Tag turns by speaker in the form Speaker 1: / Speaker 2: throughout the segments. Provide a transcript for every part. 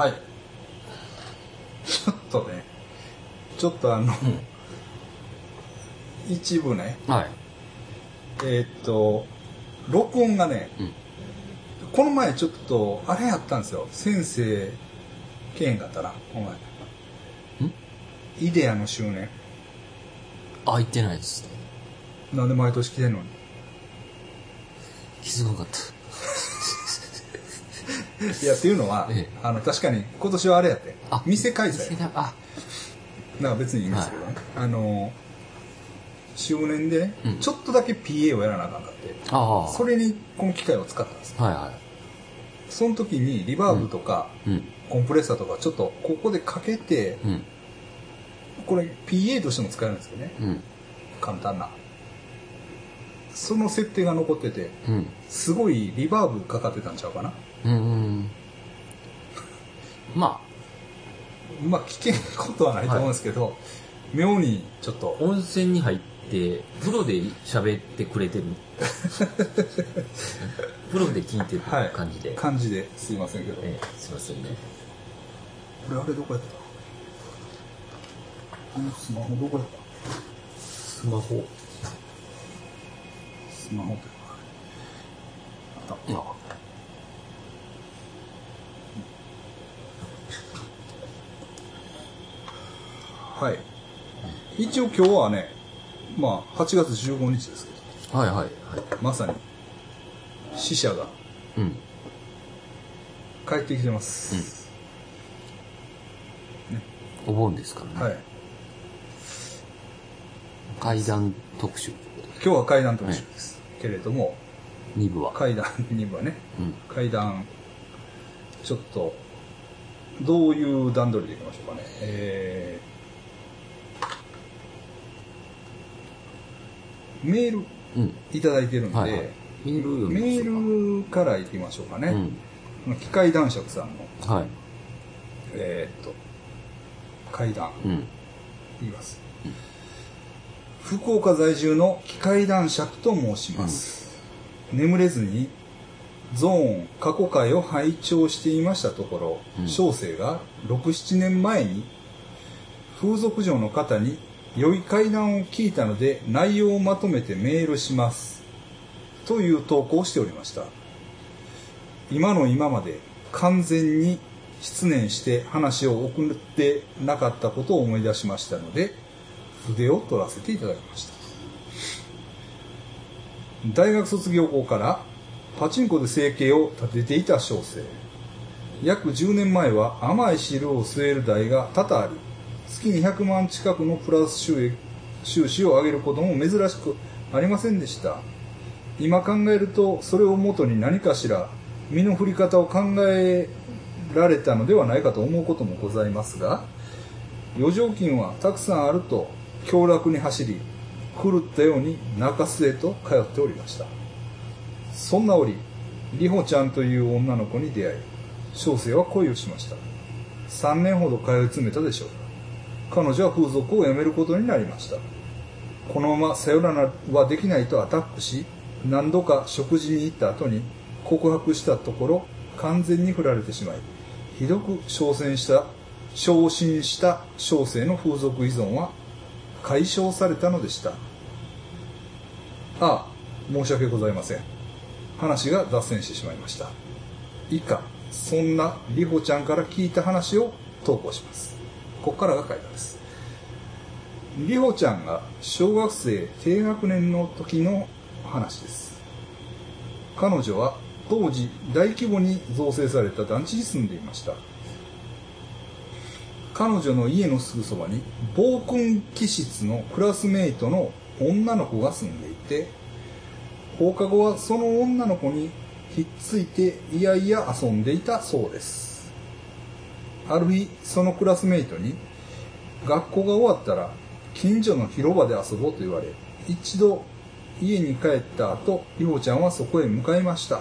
Speaker 1: はい。ちょっとね、ちょっとあの、一部ね、
Speaker 2: はい。
Speaker 1: えーっと、録音がね、
Speaker 2: うん
Speaker 1: この前ちょっと、あれやったんですよ。先生、けえへんかったな、お前。イデアの周年。
Speaker 2: あ、言ってないです。
Speaker 1: なんで毎年来てんのに。
Speaker 2: 気づかなかった。
Speaker 1: いや、っていうのは、
Speaker 2: ええ
Speaker 1: あの、確かに今年はあれやって。
Speaker 2: あ
Speaker 1: 店開催。
Speaker 2: 店だあ、
Speaker 1: だから別にいいんですけどね。あの、周年でね、
Speaker 2: うん
Speaker 1: ちょっとだけ PA をやらなあかんかって。
Speaker 2: ああ。
Speaker 1: それにこの機械を使ったんです。
Speaker 2: はいは
Speaker 1: その時にリバーブとか、
Speaker 2: い。うん。
Speaker 1: コンプレッサーとかちょっとここでかけて、
Speaker 2: うん。
Speaker 1: これ PA としても使えるんですけどね。
Speaker 2: うん。
Speaker 1: 簡単な。その設定が残ってて、
Speaker 2: うん。
Speaker 1: すごいリバーブかかってたんちゃうかな。
Speaker 2: うん。うん。ま
Speaker 1: まあ、危険ことはないと思うんですけど、妙にちょっと
Speaker 2: あ、、温泉に入って、風呂で喋ってくれてる。風呂で聞いてる
Speaker 1: はい、
Speaker 2: 感じで。
Speaker 1: 感じですいませんけど。
Speaker 2: ええ、すいませんね。
Speaker 1: これあれどこやった？このスマホどこやった？
Speaker 2: スマホ。
Speaker 1: スマホってあった。はい。一応今日はね、まあ、8月15日ですけど、
Speaker 2: はいはいはい。
Speaker 1: まさに、死者が
Speaker 2: うん。
Speaker 1: 帰ってきてます。
Speaker 2: お盆ですからね。
Speaker 1: はい。
Speaker 2: 階段特集。
Speaker 1: 今日は階段特集です。けれども、
Speaker 2: 2部は。
Speaker 1: 階段 2部はね、
Speaker 2: うん。
Speaker 1: 階段、ちょっと、どういう段取りでいきましょうかね。えメール
Speaker 2: うん。
Speaker 1: いただいてるんで、
Speaker 2: はいはい。メールか
Speaker 1: らいきましょうかね。
Speaker 2: うん。
Speaker 1: 機械男爵さんの、
Speaker 2: はい。
Speaker 1: えーっと、階段、
Speaker 2: うん。
Speaker 1: 言います。福岡在住の機械男爵と申します。眠れずにゾーン過去回を拝聴していましたところ、
Speaker 2: うん
Speaker 1: 小生が6、7年前に風俗嬢の方に良い階段を聞いたので内容をまとめてメールします。という投稿をしておりました。今の今まで完全に失念して話を送ってなかったことを思い出しましたので、筆を取らせていただきました。大学卒業後からパチンコで生計を立てていた小生。約10年前は甘い汁を吸える代が多々あり、月に100万近くのプラス収益収支を上げることも珍しくありませんでした。今考えると、それをもとに何かしら身の振り方を考えられたのではないかと思うこともございますが、余剰金はたくさんあると強楽に走り、狂ったように中洲へと通っておりました。そんな折、里穂ちゃんという女の子に出会い、小生は恋をしました。3年ほど通い詰めたでしょう。彼女は風俗を辞めることになりました。このままさよならはできないとアタックし、何度か食事に行った後に告白したところ、完全に振られてしまい、ひどく昇進した、昇進した小生の風俗依存は解消されたのでした。ああ、申し訳ございません。話が脱線してしまいました。以下、そんなりほちゃんから聞いた話を投稿します。ここからが書いたです。りほちゃんが小学生低学年の時の話です。彼女は当時大規模に造成された団地に住んでいました。彼女の家のすぐそばに暴君気質のクラスメイトの女の子が住んでいて、放課後はその女の子にひっついていやいや遊んでいたそうです。ある日、そのクラスメイトに、学校が終わったら近所の広場で遊ぼうと言われ、一度家に帰った後、りほちゃんはそこへ向かいました。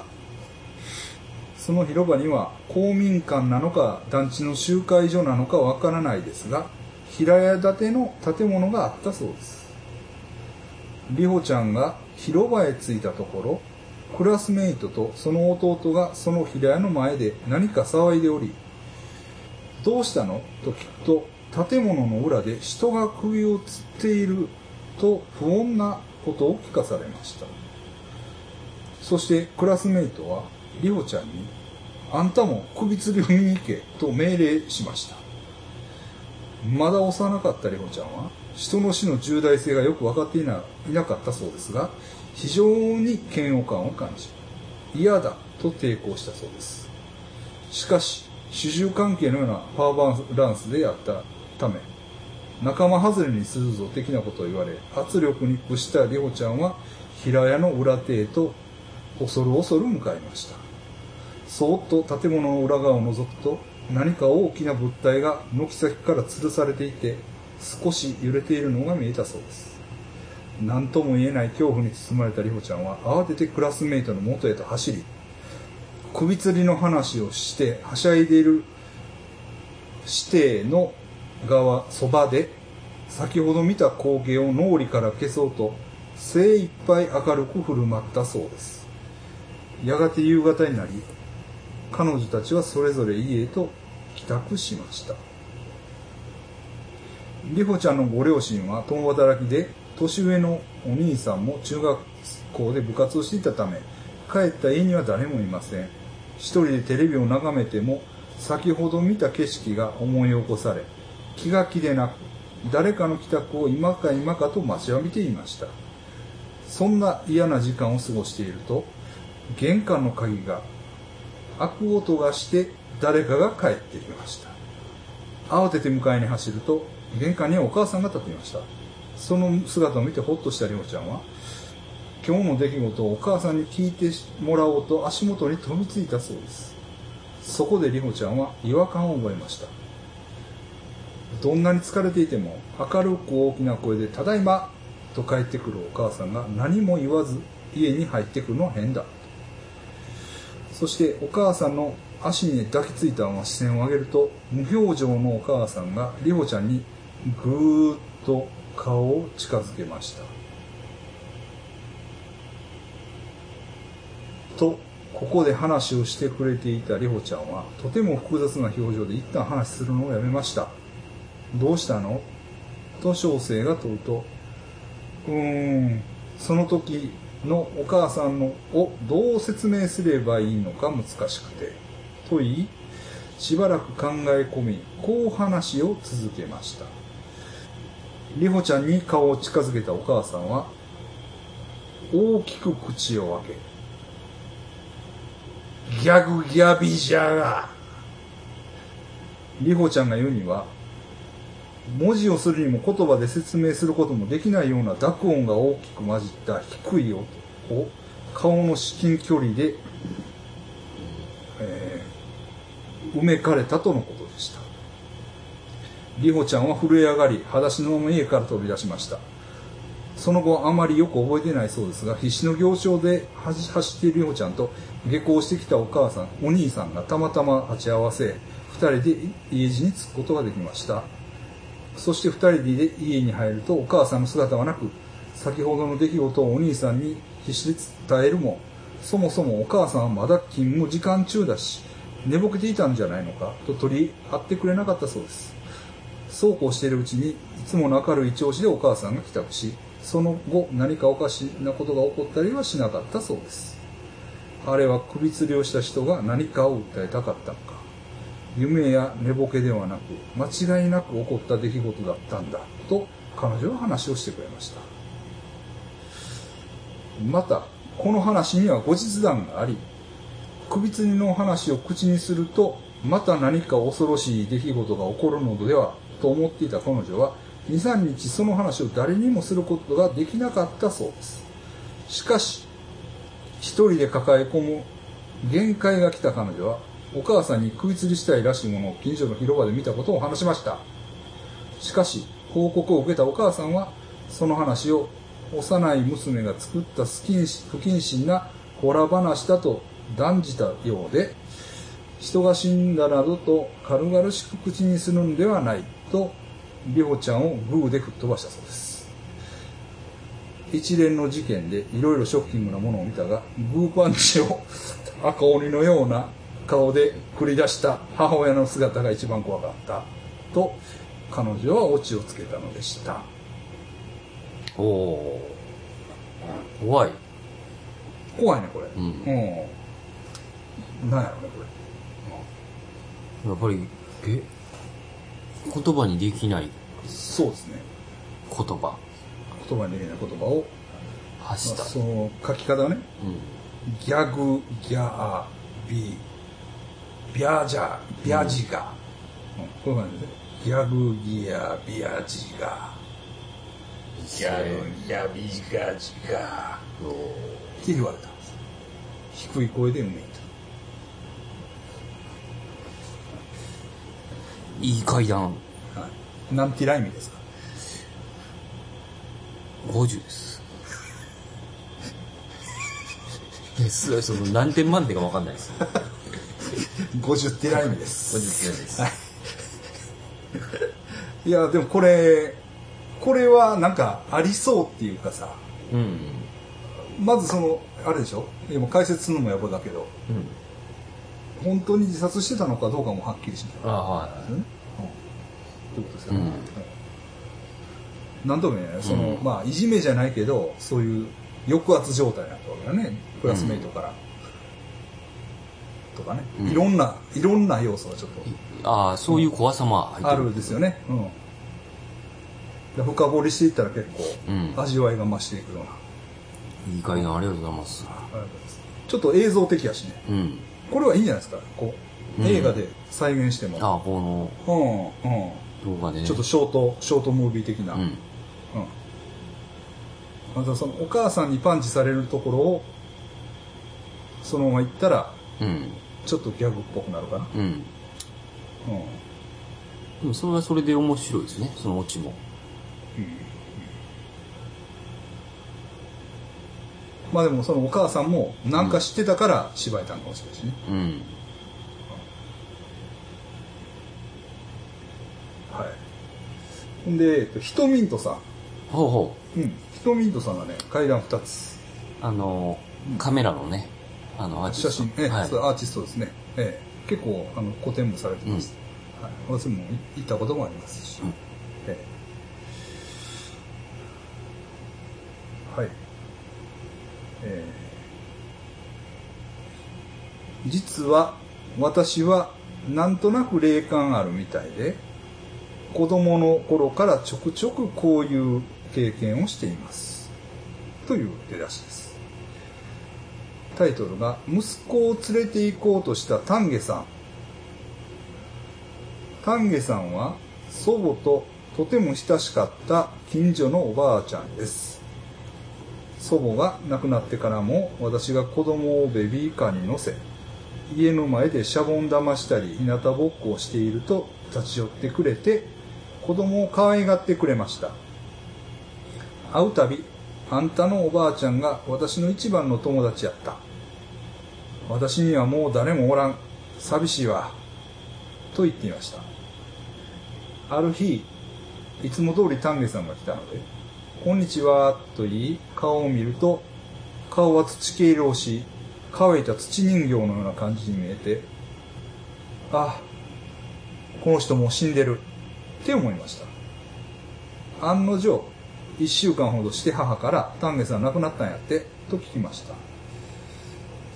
Speaker 1: その広場には公民館なのか団地の集会所なのかわからないですが、平屋建ての建物があったそうです。りほちゃんが広場へ着いたところ、クラスメイトとその弟がその平屋の前で何か騒いでおり、どうしたの？と聞くと、建物の裏で人が首を吊っていると不穏なことを聞かされました。そしてクラスメイトはリホちゃんに、あんたも首吊りを見に行けと命令しました。まだ幼かったリホちゃんは、人の死の重大性がよく分かっていないなかったそうですが、非常に嫌悪感を感じ、嫌だと抵抗したそうです。しかし、主従関係のようなパワーバランスでやったため、仲間外れにするぞ的なことを言われ、圧力に屈したリホちゃんは、平屋の裏手へと恐る恐る向かいました。そーっと建物の裏側を覗くと、何か大きな物体が軒先から吊るされていて、少し揺れているのが見えたそうです。何とも言えない恐怖に包まれたリホちゃんは慌ててクラスメイトの元へと走り、首吊りの話をしてはしゃいでいる指定の側そばで先ほど見た光景を脳裏から消そうと精一杯明るく振る舞ったそうです。やがて夕方になり彼女たちはそれぞれ家へと帰宅しました。リホちゃんのご両親は共働きで年上のお兄さんも中学校で部活をしていたため帰った家には誰もいません。一人でテレビを眺めても先ほど見た景色が思い起こされ気が気でなく誰かの帰宅を今か今かと待ちわびていました。そんな嫌な時間を過ごしていると玄関の鍵が開く音がして誰かが帰ってきました。慌てて迎えに走ると玄関にはお母さんが立っていました。その姿を見てほっとしたりほちゃんは今日の出来事をお母さんに聞いてもらおうと足元に飛びついたそうです。そこでりほちゃんは違和感を覚えました。どんなに疲れていても明るく大きな声で「ただいま!」と帰ってくるお母さんが何も言わず家に入ってくるのは変だ。そしてお母さんの足に抱きついたまま視線を上げると無表情のお母さんがりほちゃんにぐーっと顔を近づけました。とここで話をしてくれていたりほちゃんはとても複雑な表情で一旦話するのをやめました。どうしたの？と小生が問うと。うーんその時のお母さんのをどう説明すればいいのか難しくて。と言いしばらく考え込みこう話を続けました。りほちゃんに顔を近づけたお母さんは大きく口を開けギャグギャビじゃが。りほちゃんが言うには、文字をするにも言葉で説明することもできないような濁音が大きく混じった低い音を顔の至近距離で、えー埋めかれたとのことでした。りほちゃんは震え上がり、裸足のまま家から飛び出しました。その後あまりよく覚えてないそうですが、必死の行商で走っているりほちゃんと下校してきたお母さん、お兄さんがたまたま鉢合わせ、二人で家路に着くことができました。そして二人で家に入るとお母さんの姿はなく、先ほどの出来事をお兄さんに必死で伝えるも、そもそもお母さんはまだ勤務時間中だし、寝ぼけていたんじゃないのかと取り合ってくれなかったそうです。そうこうしているうちに、いつもの明るい調子でお母さんが帰宅し、その後何かおかしなことが起こったりはしなかったそうです。あれは首吊りをした人が何かを訴えたかったのか。夢や寝ぼけではなく、間違いなく起こった出来事だったんだ、と彼女は話をしてくれました。また、この話には後日談があり、首吊りの話を口にすると、また何か恐ろしい出来事が起こるのでは、と思っていた彼女は、2、3日その話を誰にもすることができなかったそうです。しかし、一人で抱え込む限界が来た彼女は、お母さんに首吊りしたいらしいものを近所の広場で見たことを話しました。しかし、報告を受けたお母さんは、その話を幼い娘が作った不謹不謹慎なホラ話だと断じたようで、人が死んだなどと軽々しく口にするんではないと、りほちゃんをグーで吹っ飛ばしたそうです。一連の事件でいろいろショッキングなものを見たが、グーパンチを赤鬼のような顔で繰り出した母親の姿が一番怖かった。と彼女はオチをつけたのでした。
Speaker 2: おおー。怖い。
Speaker 1: 怖いねこれ。
Speaker 2: うん。
Speaker 1: うん。なんやろねこ
Speaker 2: やっぱり、え、言葉にできない。
Speaker 1: れそうですね。
Speaker 2: 言葉、
Speaker 1: 言葉にできない言葉を、
Speaker 2: 発した。
Speaker 1: まあその書き方はね
Speaker 2: うん。
Speaker 1: ギャグギャービビャージャービャジガ、うん。こういう感じで。ギャグギアビアジガギャグギアビガジガって言われたんです。低い声でうめい
Speaker 2: いい階段、
Speaker 1: と、はい、なんてライミですか
Speaker 2: ？50です。えそその何点満点か分かんないです。
Speaker 1: 50テライミです
Speaker 2: 50点です。
Speaker 1: いやでもこれこれはなんかありそうっていうかさ
Speaker 2: うん。
Speaker 1: まずそのあれでしょ？でも解説するのもやばだけど
Speaker 2: うん。
Speaker 1: 本当に自殺してたのかどうかもはっきりしない
Speaker 2: あはい。
Speaker 1: うんうん？ってことですよね、
Speaker 2: うん。
Speaker 1: なんとも言えない。その、
Speaker 2: うん
Speaker 1: まあいじめじゃないけどそういう抑圧状態なわけだね。クラスメイトから、とかね、
Speaker 2: うん。
Speaker 1: いろんないろんな要素がちょっと。
Speaker 2: ああ、そういう怖さも
Speaker 1: あるんですよね、うん、で深掘りしていったら結構
Speaker 2: うん。
Speaker 1: 味わいが増していくような、
Speaker 2: いい階段ありがとうございます。
Speaker 1: ありがとうございます。ちょっと映像的やしね。
Speaker 2: うん。
Speaker 1: これはいいんじゃないですか。こう、
Speaker 2: うん。
Speaker 1: 映画で再現しても。
Speaker 2: ああ、この。
Speaker 1: うんうん
Speaker 2: 動画でね。
Speaker 1: ちょっとショートショートムービー的な、
Speaker 2: うん。
Speaker 1: うんまたそのお母さんにパンチされるところをそのまま行ったら
Speaker 2: うん。
Speaker 1: ちょっとギャグっぽくなるかな、
Speaker 2: うん。
Speaker 1: うん、
Speaker 2: でもそれはそれで面白いですね、そのオチも。
Speaker 1: まあでもそのお母さんも何か知ってたから芝居たんかもしれないしね、
Speaker 2: うん。
Speaker 1: はいほんで、えっと、ヒトミントさん。
Speaker 2: ほうほ
Speaker 1: う。ん。ヒトミントさんがね階段2つ。
Speaker 2: う。あの、カメラのね、あの、アーティ
Speaker 1: 写
Speaker 2: スト。
Speaker 1: 真、ええ
Speaker 2: はい。
Speaker 1: そうアーティストですね、ええ。結構あの個展もされてます、はい、私も行ったこともありますし、
Speaker 2: うん。
Speaker 1: ええ。はい。えー実は私はなんとなく霊感あるみたいで子供の頃からちょくちょくこういう経験をしています。という出だしです。タイトルが「息子を連れて行こうとした丹下さん」丹下さんは祖母ととても親しかった近所のおばあちゃんです。祖母が亡くなってからも私が子供をベビーカーに乗せ家の前でシャボン玉したり日向ぼっこをしていると立ち寄ってくれて子供を可愛がってくれました。会うたびあんたのおばあちゃんが私の一番の友達やった。私にはもう誰もおらん。寂しいわ。と言っていました。ある日いつも通り丹下さんが来たので「こんにちは」と言い顔を見ると顔は土系色をし乾いた土人形のような感じに見えてあこの人もう死んでる。って思いました。案の定1週間ほどして母から丹下さん亡くなったんやってと聞きました。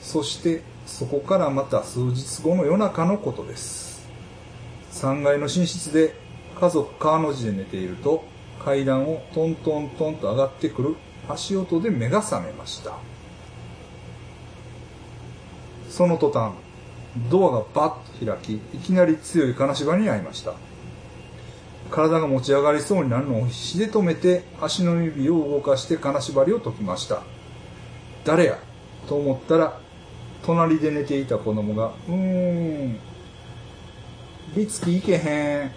Speaker 1: そしてそこからまた数日後の夜中のことです。3階の寝室で家族川の字で寝ていると階段をトントントンと上がってくる足音で目が覚めました。その途端ドアがバッと開きいきなり強い金縛りに遭いました。体が持ち上がりそうになるのを必死で止めて足の指を動かして金縛りを解きました。誰や？と思ったら隣で寝ていた子供が「うーん。リツキ行けへん」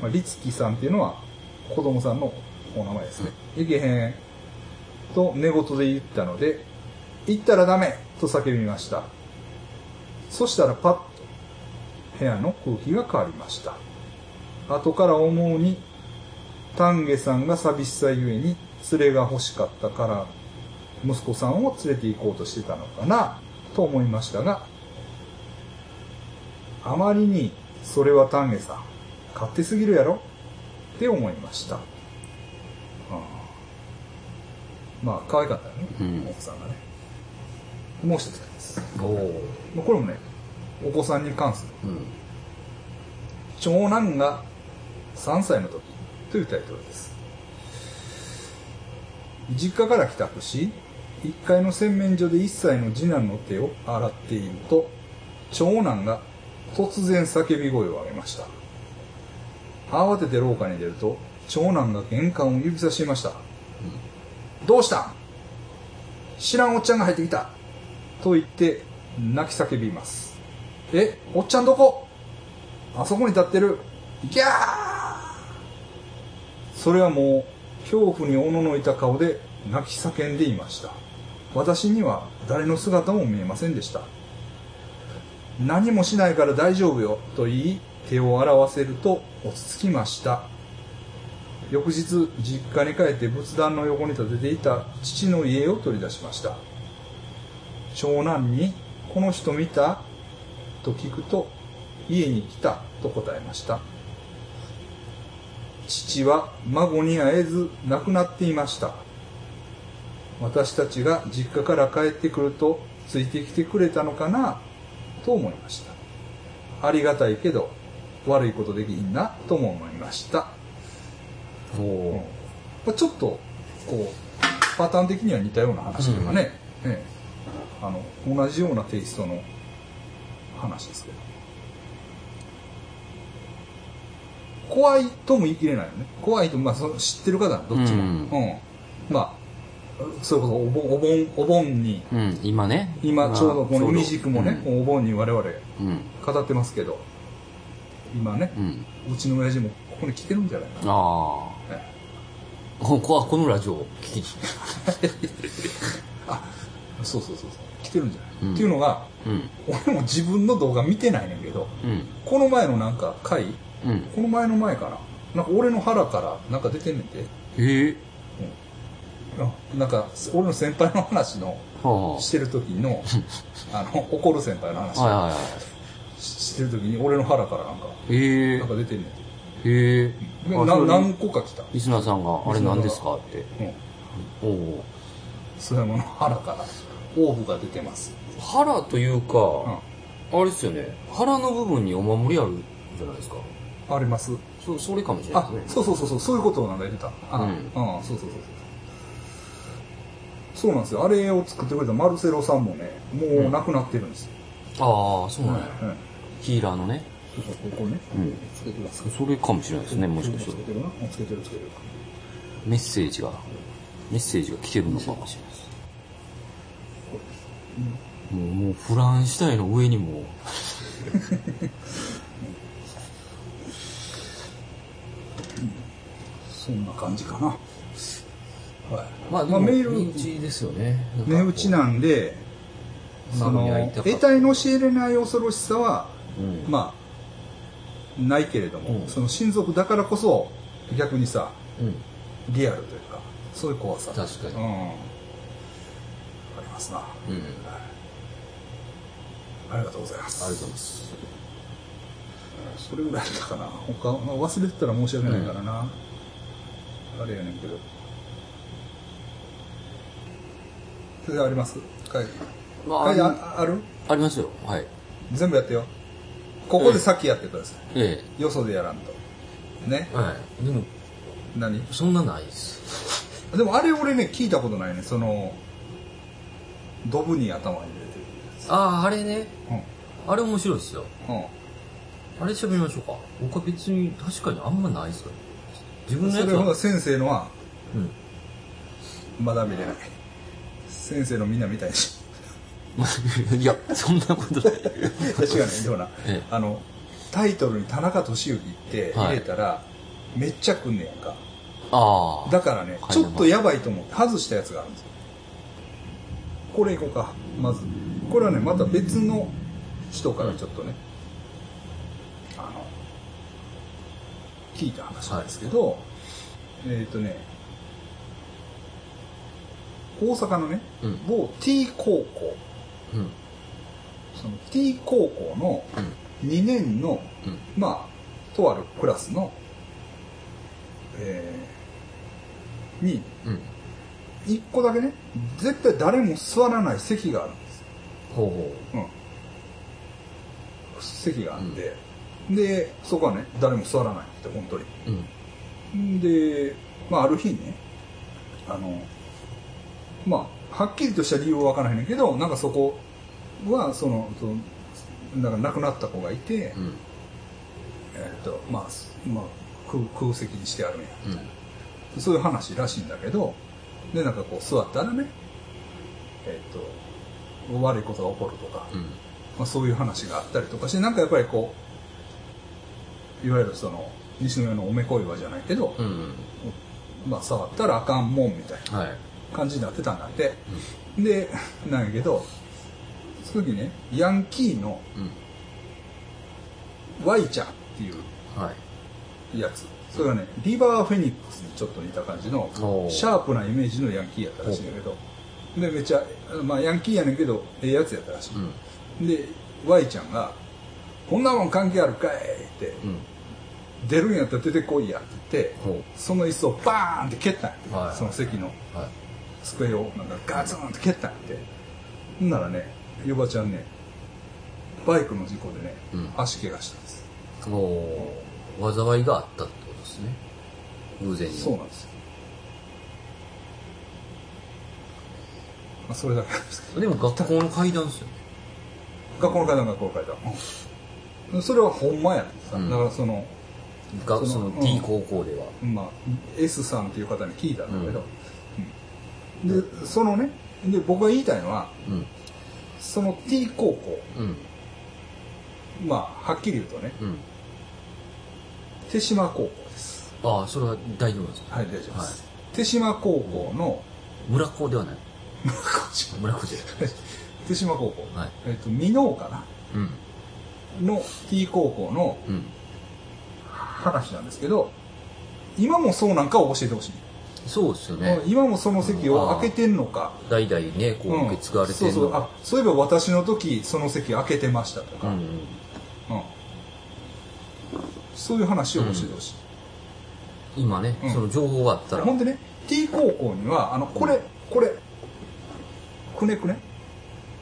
Speaker 1: まあ、リツキさんっていうのは子供さんのお名前ですね「行けへん」と寝言で言ったので「行ったらダメ!」と叫びました。そしたらパッと部屋の空気が変わりました。後から思うに丹下さんが寂しさゆえに連れが欲しかったから息子さんを連れて行こうとしてたのかなと思いましたがあまりにそれは丹下さん勝手すぎるやろって思いました、うんまあ可愛かったよね、
Speaker 2: うん。
Speaker 1: 奥さんがね。もう一つあります。
Speaker 2: お
Speaker 1: これもねお子さんに関する。
Speaker 2: うん。
Speaker 1: 長男が3歳の時というタイトルです。実家から帰宅し1階の洗面所で1歳の次男の手を洗っていると長男が突然叫び声を上げました。慌てて廊下に出ると長男が玄関を指さしました、どうした？知らんおっちゃんが入ってきた。と言って泣き叫びますえおっちゃんどこ？あそこに立ってる。ギャー！それはもう恐怖におののいた顔で泣き叫んでいました。私には誰の姿も見えませんでした。何もしないから大丈夫よと言い手を洗わせると落ち着きました。翌日実家に帰って仏壇の横に建てていた父の家を取り出しました。長男に「この人見た?」と聞くと家に来たと答えました。父は孫に会えず亡くなっていました。私たちが実家から帰ってくるとついてきてくれたのかなと思いました。ありがたいけど悪いことできひんなとも思いました、
Speaker 2: お
Speaker 1: うん。ちょっとこうパターン的には似たような話というかね、ええ。あの同じようなテイストの話ですけど怖いとも言い切れないよね。怖いと、まあ、その知ってる方はどっちも、
Speaker 2: う
Speaker 1: うん。んまあそれこそお盆お盆お盆に
Speaker 2: うん今ね。
Speaker 1: 今ちょうどこの海軸もね、
Speaker 2: うん。
Speaker 1: お盆に我々
Speaker 2: うん。
Speaker 1: 語ってますけど今ね
Speaker 2: う、
Speaker 1: ちの親父もここに来てるんじゃないかな、
Speaker 2: ああ。
Speaker 1: え
Speaker 2: こここのラジオ聞きに。
Speaker 1: あそうそうそうそう。来てるんじゃない、
Speaker 2: うん。
Speaker 1: っていうのが
Speaker 2: うん。
Speaker 1: 俺も自分の動画見てないねんけど
Speaker 2: うん。
Speaker 1: この前のなんか回
Speaker 2: うん。
Speaker 1: この前の前かななんか俺の腹からなんか出てんねんて、
Speaker 2: へえ。
Speaker 1: うん、なんか俺の先輩の話の
Speaker 2: はあ。
Speaker 1: してる時の あの怒る先輩の話、
Speaker 2: はいはいはい。
Speaker 1: ししてる時に俺の腹からなんか
Speaker 2: へえ。
Speaker 1: なんか出てんねんて。
Speaker 2: へえ。
Speaker 1: 何個か来た、
Speaker 2: リスナーさんが「あれ何ですか?」って。
Speaker 1: うん、
Speaker 2: おお
Speaker 1: それもの腹からオーブが出てます、
Speaker 2: 腹というか、
Speaker 1: うん、
Speaker 2: あれですよね。腹の部分にお守りあるじゃないですか
Speaker 1: あります。
Speaker 2: そそれかもしれない
Speaker 1: あ
Speaker 2: ですね。
Speaker 1: そうそうそうそうそういうことをなんか言ってた。あ、
Speaker 2: う
Speaker 1: うんん、そうそうそうそう。そうなんですよ。あれを作ってくれたマルセロさんもねもう亡くなってるんですよ、
Speaker 2: ああそうなんや、
Speaker 1: うん
Speaker 2: ヒーラーのね。
Speaker 1: そうそうここね、
Speaker 2: うん。
Speaker 1: つけてます
Speaker 2: それかもしれないですねもしかしたら
Speaker 1: つけてるな。うんつけてるつけてる。
Speaker 2: メッセージがメッセージが来てるのかもしれないです。もうもうフランシュタインの上にも
Speaker 1: そんな感じかな。はい。
Speaker 2: まあ、
Speaker 1: まあメール。
Speaker 2: 身内ですよね。
Speaker 1: 値打ちなんでその得体の知れない恐ろしさは
Speaker 2: うん。
Speaker 1: まあないけれども、
Speaker 2: うん。
Speaker 1: その親族だからこそ逆にさ
Speaker 2: うん。
Speaker 1: リアルというかそういう怖さ。
Speaker 2: 確かに。
Speaker 1: うん、ありますな、
Speaker 2: うん。
Speaker 1: ありがとうございます。
Speaker 2: ありがとうございます。
Speaker 1: それぐらいだったかな。他忘れてたら申し訳ないからな、あれやねんけど。それであります？会
Speaker 2: ま
Speaker 1: 会あ
Speaker 2: あ
Speaker 1: ある？
Speaker 2: ありますよ。はい。
Speaker 1: 全部やってよ。ここでさっきやってください、
Speaker 2: え
Speaker 1: よそでやらんと。ね。
Speaker 2: えはい。でも
Speaker 1: 何？
Speaker 2: そんなないです。
Speaker 1: でもあれ俺ね聞いたことないね。そのドブに頭に入れてる
Speaker 2: あああれね。
Speaker 1: や
Speaker 2: あれ面白いですよ。
Speaker 1: つうん。うん
Speaker 2: あれ喋りましょうか。僕は別に確かにあんまないですよ自分のやつは。
Speaker 1: それほど先生のは
Speaker 2: うん。
Speaker 1: まだ見れない。先生のみんな見たいし。
Speaker 2: いやそんなことない。
Speaker 1: 確かにでもな、
Speaker 2: ええ。
Speaker 1: あのタイトルに田中俊之って入れたら、めっちゃくんねやんか。
Speaker 2: ああ
Speaker 1: だからね
Speaker 2: はい
Speaker 1: ちょっとやばいと思って外したやつがあるんですよ。これいこうかまず。これはねまた別の人からちょっとね、あの聞いた話なんですけど、えっ、とね大阪のね、
Speaker 2: うん
Speaker 1: 某 T 高校
Speaker 2: うん
Speaker 1: その T 高校の
Speaker 2: うん
Speaker 1: 2年の、
Speaker 2: うん。
Speaker 1: まあ、とあるクラスの、えーに、
Speaker 2: うん。
Speaker 1: 1個だけね、絶対誰も座らない席があるんです。
Speaker 2: ほうほ
Speaker 1: うん。席があって、で、そこはね、誰も座らないって、本当に。
Speaker 2: う。うん。
Speaker 1: で、まあ、ある日ね、あの、まあ、はっきりとした理由はわからへんけど、なんかそこは、その、そのなんか亡くなった子がいて、
Speaker 2: うん。
Speaker 1: えっと、まあ、すまあ、空空席にしてあるんや。
Speaker 2: うん。
Speaker 1: そういう話らしいんだけど、で、なんかこう座ったらね、えっと、悪いことが起こるとか、
Speaker 2: うん。
Speaker 1: まあ、そういう話があったりとかして、なんかやっぱりこう、いわゆるその、西野屋のおめこいわじゃないけど、
Speaker 2: うん。
Speaker 1: まあ、触ったらあかんもんみたいな
Speaker 2: はい。
Speaker 1: 感じになってたんだって。で、なんやけど、その時ね、ヤンキーの
Speaker 2: うん。
Speaker 1: Y ちゃんっていう
Speaker 2: はい。
Speaker 1: やつ。それがね、リバーフェニックスにちょっと似た感じのシャープなイメージのヤンキーやったらしいんだけど、で、めっちゃ、まあヤンキーやねんけど、ええやつやったらし
Speaker 2: うん。
Speaker 1: い。で、Y ちゃんが、こんなもん関係あるかいって、
Speaker 2: うん。
Speaker 1: 出るんやったら出てこいやって言って、
Speaker 2: ほ
Speaker 1: その椅子をバーンって蹴ったんや
Speaker 2: はい
Speaker 1: その席の。机をなんかガツンって蹴ったんやって。ほんならね、ヨバちゃんね、バイクの事故でね、
Speaker 2: うん
Speaker 1: 足怪我したんです。
Speaker 2: おー災いがあったってことですね。偶然に。
Speaker 1: そうなんですよ。まあ、それだけなんですけど。
Speaker 2: でも学校の階段ですよね。
Speaker 1: 学校の階段、学校の階段。うんそれはほんまや。
Speaker 2: うん
Speaker 1: だからその
Speaker 2: がその
Speaker 1: うん
Speaker 2: T 高校では。
Speaker 1: まあ、S さんっていう方に聞いたんだけど、うんで、そのね、で、僕が言いたいのは、
Speaker 2: うん。
Speaker 1: その T 高校、
Speaker 2: うん。
Speaker 1: まあ、はっきり言うとね、
Speaker 2: うん。
Speaker 1: 手島高校です。
Speaker 2: ああ、それは大丈夫ですか？
Speaker 1: はい、大丈夫です。
Speaker 2: はい
Speaker 1: 手島高校の、
Speaker 2: 村高ではない？村高じゃ
Speaker 1: 手島高校、
Speaker 2: ない。はい。
Speaker 1: えっと、美濃かな？
Speaker 2: うん。
Speaker 1: の T 高校の
Speaker 2: うん。
Speaker 1: 話なんですけど、今もそうなんかを教えてほしい。
Speaker 2: そうですよね。
Speaker 1: 今もその席を開けてんのか。
Speaker 2: 代々ね、こう受け継がれてるの
Speaker 1: そうそうあそういえば私の時その席開けてましたとか、
Speaker 2: うんうん。
Speaker 1: うんそういう話を教えてほしい、
Speaker 2: 今ね、
Speaker 1: うん
Speaker 2: その情報があったら。
Speaker 1: ほんでね T 高校にはあのこれこれくねくね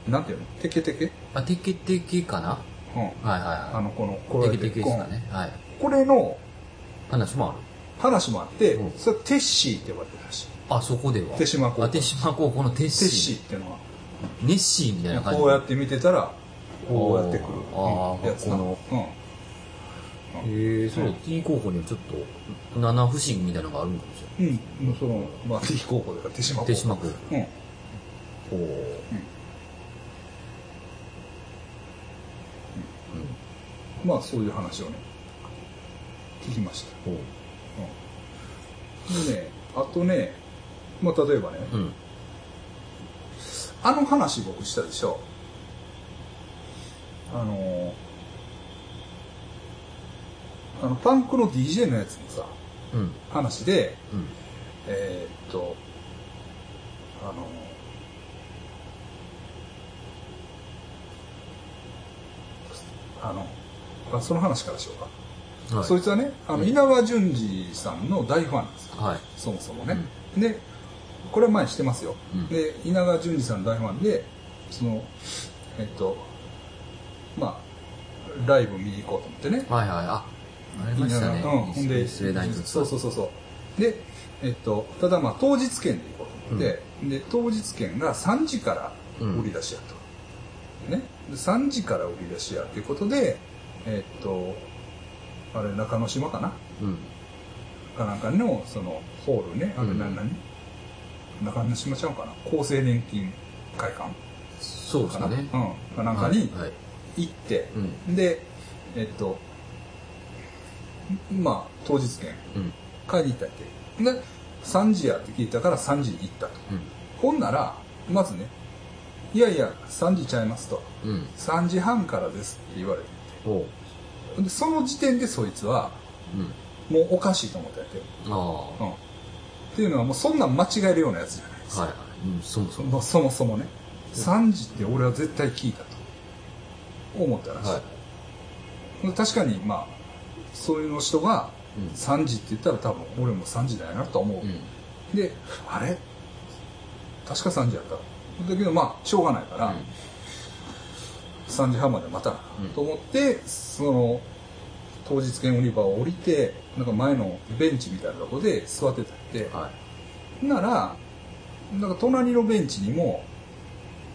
Speaker 1: なんていうの？テケテケ、
Speaker 2: あ、テケテケかな？
Speaker 1: うん、
Speaker 2: はいはいはい。
Speaker 1: あのこのこれ
Speaker 2: テケテケですかね。はい。
Speaker 1: これの
Speaker 2: 話もある。
Speaker 1: 話もあって、
Speaker 2: うん
Speaker 1: それテッシーって呼ばれてるらしい
Speaker 2: あ、そこでは。
Speaker 1: 手島高校
Speaker 2: あ、手島高校のテッ
Speaker 1: テッシ
Speaker 2: シー。
Speaker 1: ーっていうのは
Speaker 2: ネッシーみたいな感じ。
Speaker 1: こうやって見てたらこうやってくるやつな
Speaker 2: この
Speaker 1: うん
Speaker 2: へえ、そうう、T 高校にはちょっと、七不思議みたいなのがあるんかもしれない。
Speaker 1: うん、もうその、まあ、T 高校だから手島高校。
Speaker 2: 手島高校
Speaker 1: うん。
Speaker 2: ほう。
Speaker 1: まあ、そういう話をね、聞きました。
Speaker 2: ほう。
Speaker 1: うん。でね、あとね、まあ、例えばね、
Speaker 2: うん。
Speaker 1: あの話僕したでしょ。あのーあの、パンクの DJ のやつのさ、
Speaker 2: うん。
Speaker 1: 話で、
Speaker 2: うん。
Speaker 1: えーっと、あのーあの、あその話からしようか。
Speaker 2: はい。
Speaker 1: そいつはね、あの、
Speaker 2: うん
Speaker 1: 稲川淳二さんの大ファンです。
Speaker 2: はい。
Speaker 1: そもそもね。で、これは前にしてますよ。
Speaker 2: うん
Speaker 1: で、稲川淳二さんの大ファンで、その、えっと、まあ、ライブ見に行こうと思ってね。
Speaker 2: はいはい。あ、ありましたね。
Speaker 1: うん、ほんで、そうそうそうそう。で、えっと、ただまあ当日券で行こうと思って、で、当日券が3時から売り出しやと。ね。で3時から売り出しやということで、えっと、あれ、中之島かな？
Speaker 2: うん。
Speaker 1: かなんかの、その、ホールね、あれ、
Speaker 2: うん
Speaker 1: 何、何？中之島ちゃうかな？厚生年金会館
Speaker 2: そうですかね。
Speaker 1: うん。かなんかに
Speaker 2: はい。はい
Speaker 1: 行って、
Speaker 2: うん。
Speaker 1: で、えっと、まあ、当日券
Speaker 2: うん。
Speaker 1: 買いに行ったって。で、3時やって聞いたから3時に行ったと。
Speaker 2: うん。
Speaker 1: ほんなら、まずね、いやいや、3時ちゃいますと。
Speaker 2: うん。
Speaker 1: 3時半からですって言われて。
Speaker 2: ほ
Speaker 1: で、その時点でそいつは、
Speaker 2: う。うん。
Speaker 1: もうおかしいと思ったやって。
Speaker 2: ああ。
Speaker 1: うん。っていうのはもうそんなん間違えるようなやつじゃないですか。
Speaker 2: はいはい。うん、そもそも。
Speaker 1: そもそもね。3時って俺は絶対聞いたと。思ったらしい。
Speaker 2: はい。
Speaker 1: 確かにまあそういうの人が
Speaker 2: うん
Speaker 1: 3時って言ったら多分俺も3時だよなと思う、
Speaker 2: うん
Speaker 1: であれ？確か3時やっただけどまあしょうがないから、3時半まで待たな
Speaker 2: うん。
Speaker 1: と思ってその当日券売り場を降りてなんか前のベンチみたいなとこで座ってたって、
Speaker 2: はい。
Speaker 1: ならなんか隣のベンチにも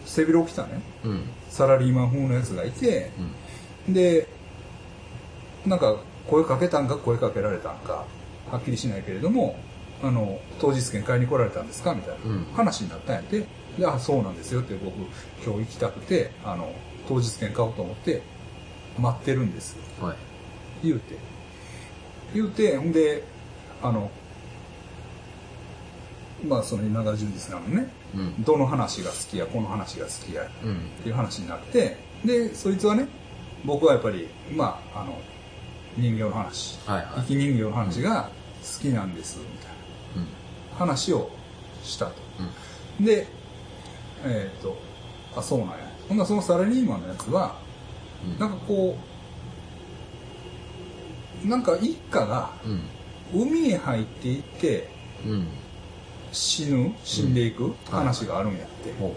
Speaker 1: 背広着たね。
Speaker 2: うん。
Speaker 1: サラリーマン風のやつがいて
Speaker 2: うん。
Speaker 1: でなんか声かけたんか声かけられたんかはっきりしないけれどもあの当日券買いに来られたんですか？みたいな
Speaker 2: うん。
Speaker 1: 話になったんやて。であそうなんですよって僕今日行きたくてあの当日券買おうと思って待ってるんです。
Speaker 2: はい。
Speaker 1: 言うて。言うてほんであのまあその稲川淳二さんのね。
Speaker 2: うん。
Speaker 1: どの話が好きやこの話が好きや
Speaker 2: うん。
Speaker 1: っていう話になってでそいつはね僕はやっぱりまああの人形の話。
Speaker 2: はいはい。
Speaker 1: 生き人形の話が好きなんですみたい
Speaker 2: うん。
Speaker 1: な話をしたと。
Speaker 2: うん。
Speaker 1: でえっ、とあそうなんやほんならそのサラリーマンのやつは
Speaker 2: うん。
Speaker 1: なんかこうなんか一家が
Speaker 2: うん。
Speaker 1: 海へ入っていって
Speaker 2: うん。
Speaker 1: 死ぬ死んでいく話があるんやって、
Speaker 2: ほ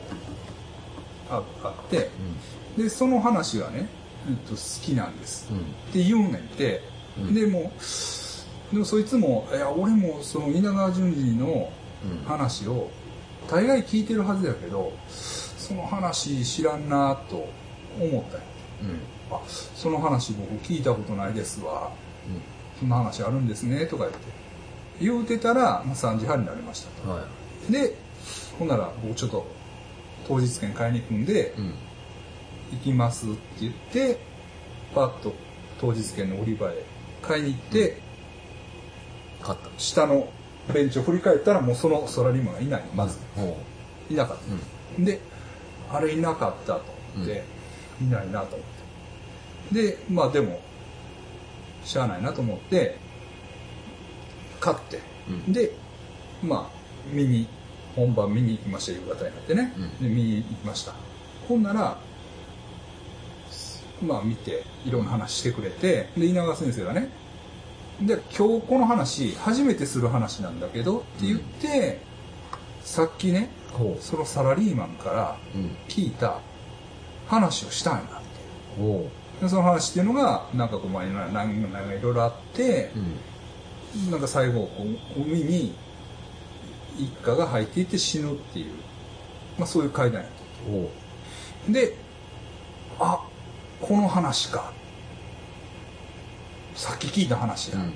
Speaker 1: ああって
Speaker 2: う
Speaker 1: でその話がね、えっと、好きなんです。って言うねんて、
Speaker 2: うん。
Speaker 1: でもでもそいつも「いや俺もその稲川淳二の
Speaker 2: うん。
Speaker 1: 話を大概聞いてるはずやけどその話知らんなと思ったんや。
Speaker 2: うん。
Speaker 1: あその話僕聞いたことないですわ。そんな話あるんですねとか言って。言うてたら、まあ、3時半になりましたと。
Speaker 2: うんはい。
Speaker 1: でほんなら僕ちょっと当日券買いに行くんで
Speaker 2: うん。
Speaker 1: 行きますって言ってパッと当日券の売り場へ買いに行って、
Speaker 2: 勝った。
Speaker 1: 下のベンチを振り返ったらもうそのサラリーマンがいない。のまず。
Speaker 2: ほ
Speaker 1: いなかっ
Speaker 2: ううん。
Speaker 1: たであれいなかったと思って、いないなと思って。でまあでもしゃあないなと思って買って。
Speaker 2: うん。
Speaker 1: でまあ見に本番見に行きました夕方になってね、
Speaker 2: うん。
Speaker 1: で見に行きました。ほんならまあ見ていろんな話してくれてで稲川先生がねで今日この話初めてする話なんだけどって言って、さっきね
Speaker 2: ほ
Speaker 1: そのサラリーマンから聞いた話をしたんやって
Speaker 2: ほ
Speaker 1: でその話っていうのがなんかこうまあいろいろなんかいろいろあって
Speaker 2: う、うん。
Speaker 1: なんか最後こう海に一家が入っていって死ぬっていう、まあ、そういう階段や
Speaker 2: ほ
Speaker 1: とであこの話か。さっき聞いた話や、
Speaker 2: ううん。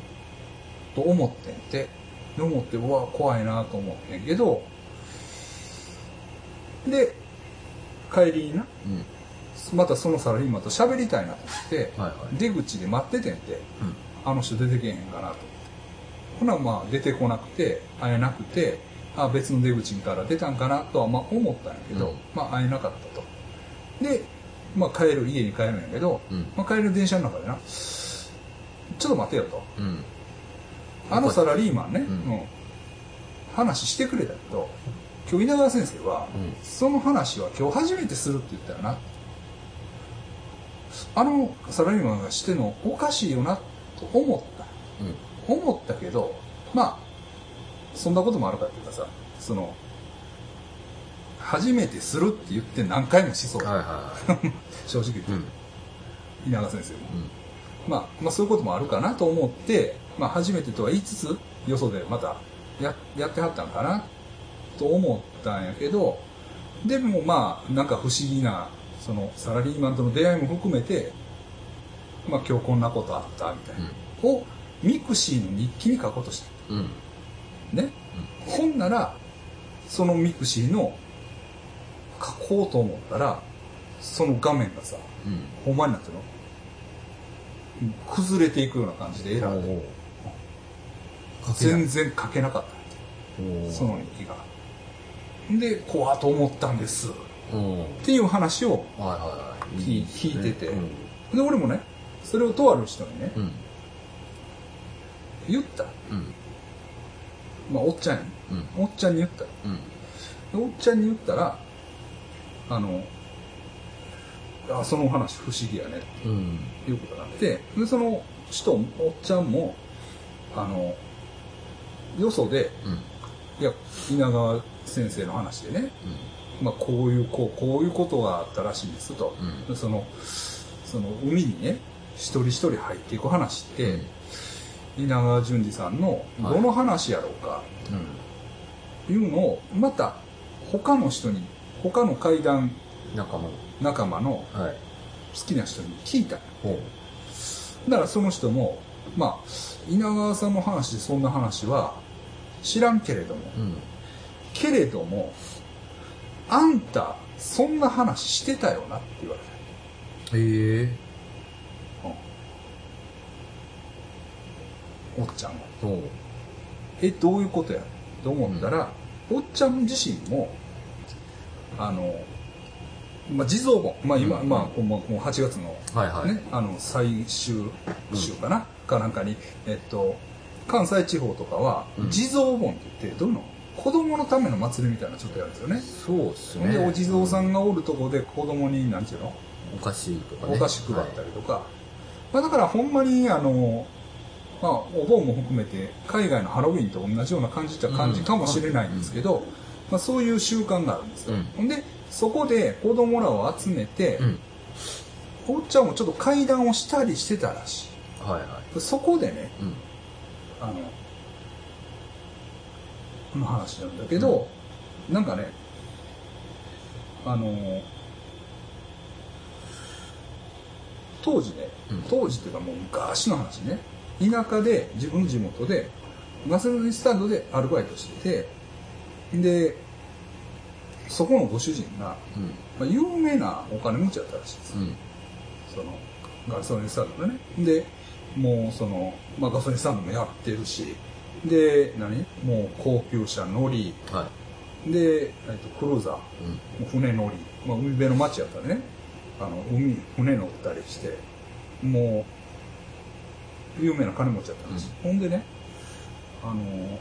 Speaker 1: と思ってんて。で思ってうわ怖いなと思ってんけどで帰りにな
Speaker 2: うん。
Speaker 1: またそのサラリーマンと喋りたいなと思って、
Speaker 2: はいはい。
Speaker 1: 出口で待っててんて
Speaker 2: うん。
Speaker 1: あの人出てけへんかなと。思ってほなまあ出てこなくて会えなくてあ別の出口から出たんかなとはまあ思ったんやけど、
Speaker 2: うん。
Speaker 1: まあ会えなかったと。で、まあ、帰る家に帰るんやけど、
Speaker 2: うん。
Speaker 1: まあ、帰る電車の中でなちょっと待てよと。
Speaker 2: うん。
Speaker 1: あのサラリーマンね、
Speaker 2: ん。
Speaker 1: うん。話してくれたけど今日稲川先生は、
Speaker 2: うん。
Speaker 1: その話は今日初めてするって言ったよな。あのサラリーマンがしてんのおかしいよなと思った。
Speaker 2: うん。
Speaker 1: 思ったけどまあそんなこともあるかっていうかさその初めてするって言って何回もしそう、
Speaker 2: はいはいはい。
Speaker 1: 正直言って、
Speaker 2: うん。
Speaker 1: 稲川先生も、
Speaker 2: うん。
Speaker 1: まあ、まあそういうこともあるかなと思って、まあ、初めてとは言いつつよそでまたややってはったんかなと思ったんやけどでもまあなんか不思議なそのサラリーマンとの出会いも含めて、まあ、今日こんなことあったみたいな、をミクシーの日記に書こうとした。
Speaker 2: うん。
Speaker 1: ね、ほんならそのミクシーの書こうと思ったらその画面がさ
Speaker 2: うん。
Speaker 1: ほんまになってるの。崩れていくような感じでエラーで全然書けなかったその日記がで怖っと思ったんです。っ
Speaker 2: ほ
Speaker 1: ていう話を聞いてて。
Speaker 2: うん。
Speaker 1: で俺もねそれをとある人にね
Speaker 2: うん。
Speaker 1: 言った。
Speaker 2: うん。
Speaker 1: まあおっちゃんやね。
Speaker 2: うん。
Speaker 1: おっちゃんに言った。おっちゃんに言ったらあのあその話不思議やね。
Speaker 2: うん。
Speaker 1: ということになってでその人おっちゃんもあのよそで
Speaker 2: うん。
Speaker 1: いや稲川先生の話でね、まあ、こういうこうこういうことがあったらしいんですと、
Speaker 2: うん
Speaker 1: そのその海にね一人一人入っていく話って、稲川淳二さんの
Speaker 2: はい
Speaker 1: どの話やろうか
Speaker 2: うん。
Speaker 1: いうのをまた他の人に他の怪談
Speaker 2: 仲間
Speaker 1: 仲間の
Speaker 2: はい。
Speaker 1: 好きな人に聞いたの
Speaker 2: ほ
Speaker 1: だからその人もまあ稲川さんの話でそんな話は知らんけれども
Speaker 2: う。うん。
Speaker 1: けれどもあんたそんな話してたよなって言われた
Speaker 2: へえ。
Speaker 1: おっちゃんは
Speaker 2: ほう。
Speaker 1: えどういうことや？と思ったら、おっちゃん自身もあの、まあ、地蔵本、まあ今、
Speaker 2: うん。
Speaker 1: まあもうもう8月の,、
Speaker 2: はいはい。
Speaker 1: ねあの最終週かな、かなんかに、えっと、関西地方とかは、
Speaker 2: うん。
Speaker 1: 地蔵本って言ってどういうの？子供のための祭りみたいなのちょっとやるんですよね
Speaker 2: そうっすね。
Speaker 1: でお地蔵さんがおるとこで子供になんていうの？
Speaker 2: お菓子とかね。
Speaker 1: お菓子配ったりとか、まあ、だからほんまにあの、まあ、お盆も含めて海外のハロウィンと同じような感じっちゃ感じかもしれないんですけど、まあ、そういう習慣があるんですよ、
Speaker 2: うん
Speaker 1: でそこで子供らを集めて、
Speaker 2: はい。うん。
Speaker 1: おっちゃんもちょっと会談をしたりしてたらし
Speaker 2: はいはい。
Speaker 1: いそこでね
Speaker 2: うん。
Speaker 1: あのこの話なんだけど、なんかねあの当時ね、
Speaker 2: うん。
Speaker 1: 当時っていうかもう昔の話ね。田舎で自分の地元でガソリンスタンドでアルバイトしててでそこのご主人が、
Speaker 2: うん。
Speaker 1: まあ、有名なお金持ちだったらしいです、
Speaker 2: うん。
Speaker 1: そのガソリンスタンドでね。でもうその、まあ、ガソリンスタンドもやってるしで何？もう高級車乗り。
Speaker 2: はい。
Speaker 1: で、えっと、クルーザー。
Speaker 2: うん。
Speaker 1: 船乗り、まあ、海辺の町やったらね。あの海船乗ったりして。もう有名な金持ちやったんです、ほんでねあの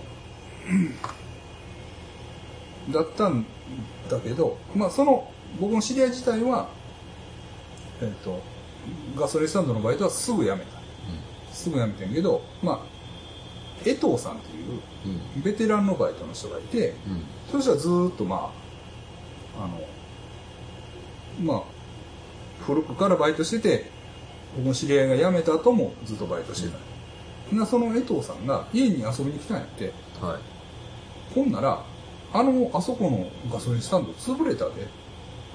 Speaker 1: だったんだけど、まあ、その僕の知り合い自体は、えっとガソリンスタンドのバイトはすぐ辞めた。すぐ辞めてんけど、まあ、江藤さんっていう
Speaker 2: うん。うん。
Speaker 1: ベテランのバイトの人がいて、
Speaker 2: うん。
Speaker 1: その人はずーっとまあ、あの、まあ、古くからバイトしてて、僕の知り合いが辞めた後もずっとバイトしてた。なその江藤さんが家に遊びに来たんやって、
Speaker 2: はい。
Speaker 1: ほんなら、あの、あそこのガソリンスタンド潰れたでって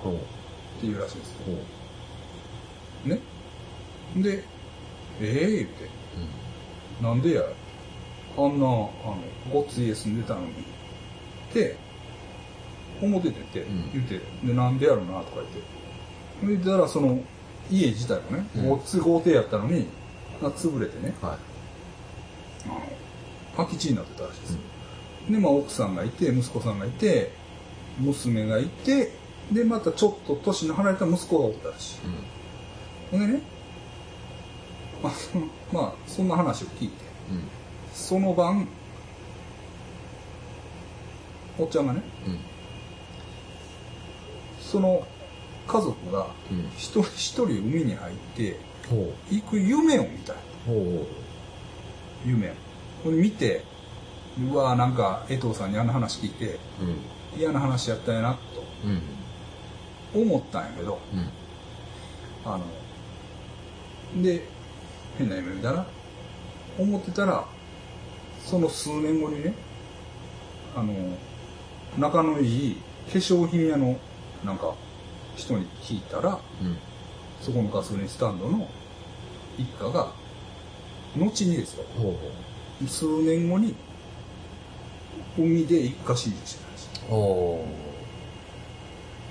Speaker 2: ほう。
Speaker 1: 言うらしいんですよ。
Speaker 2: ほう。
Speaker 1: ね。で、ええ言うて、
Speaker 2: うん。
Speaker 1: なんでや、あんな、あの、ごっつい家住んでたのに、って、思ってて言って、で、なんでやろな、とか言って。で、だからその、家自体もね、
Speaker 2: うん
Speaker 1: ごっつい豪邸やったのに、が潰れてね、
Speaker 2: はい。
Speaker 1: あの、空き地になってたらしいです。で、まあ、奥さんがいて、息子さんがいて、娘がいて、で、またちょっと年の離れた息子がおったらしい。
Speaker 2: うん。
Speaker 1: ほんでね、まあ、そのまあ、そんな話を聞いて、
Speaker 2: うん。
Speaker 1: その晩、おっちゃんがね、
Speaker 2: うん。
Speaker 1: その家族が
Speaker 2: うん。
Speaker 1: 一人一人海に入って。行く夢を見たい。
Speaker 2: ほ
Speaker 1: 夢を。これ見て、うわなんか江藤さんにあんな話聞いて、
Speaker 2: う。うん。
Speaker 1: 嫌な話やったんやな、
Speaker 2: うん。
Speaker 1: と思ったんやけど、
Speaker 2: うん。
Speaker 1: あの、で、変な夢見たな。思ってたら、その数年後にね、あの、仲のいい化粧品屋のなんか人に聞いたら、
Speaker 2: うん。
Speaker 1: そこのガソリンスタンドの一家が、後にですよ、数年後に、海で一家心中してたんですよ。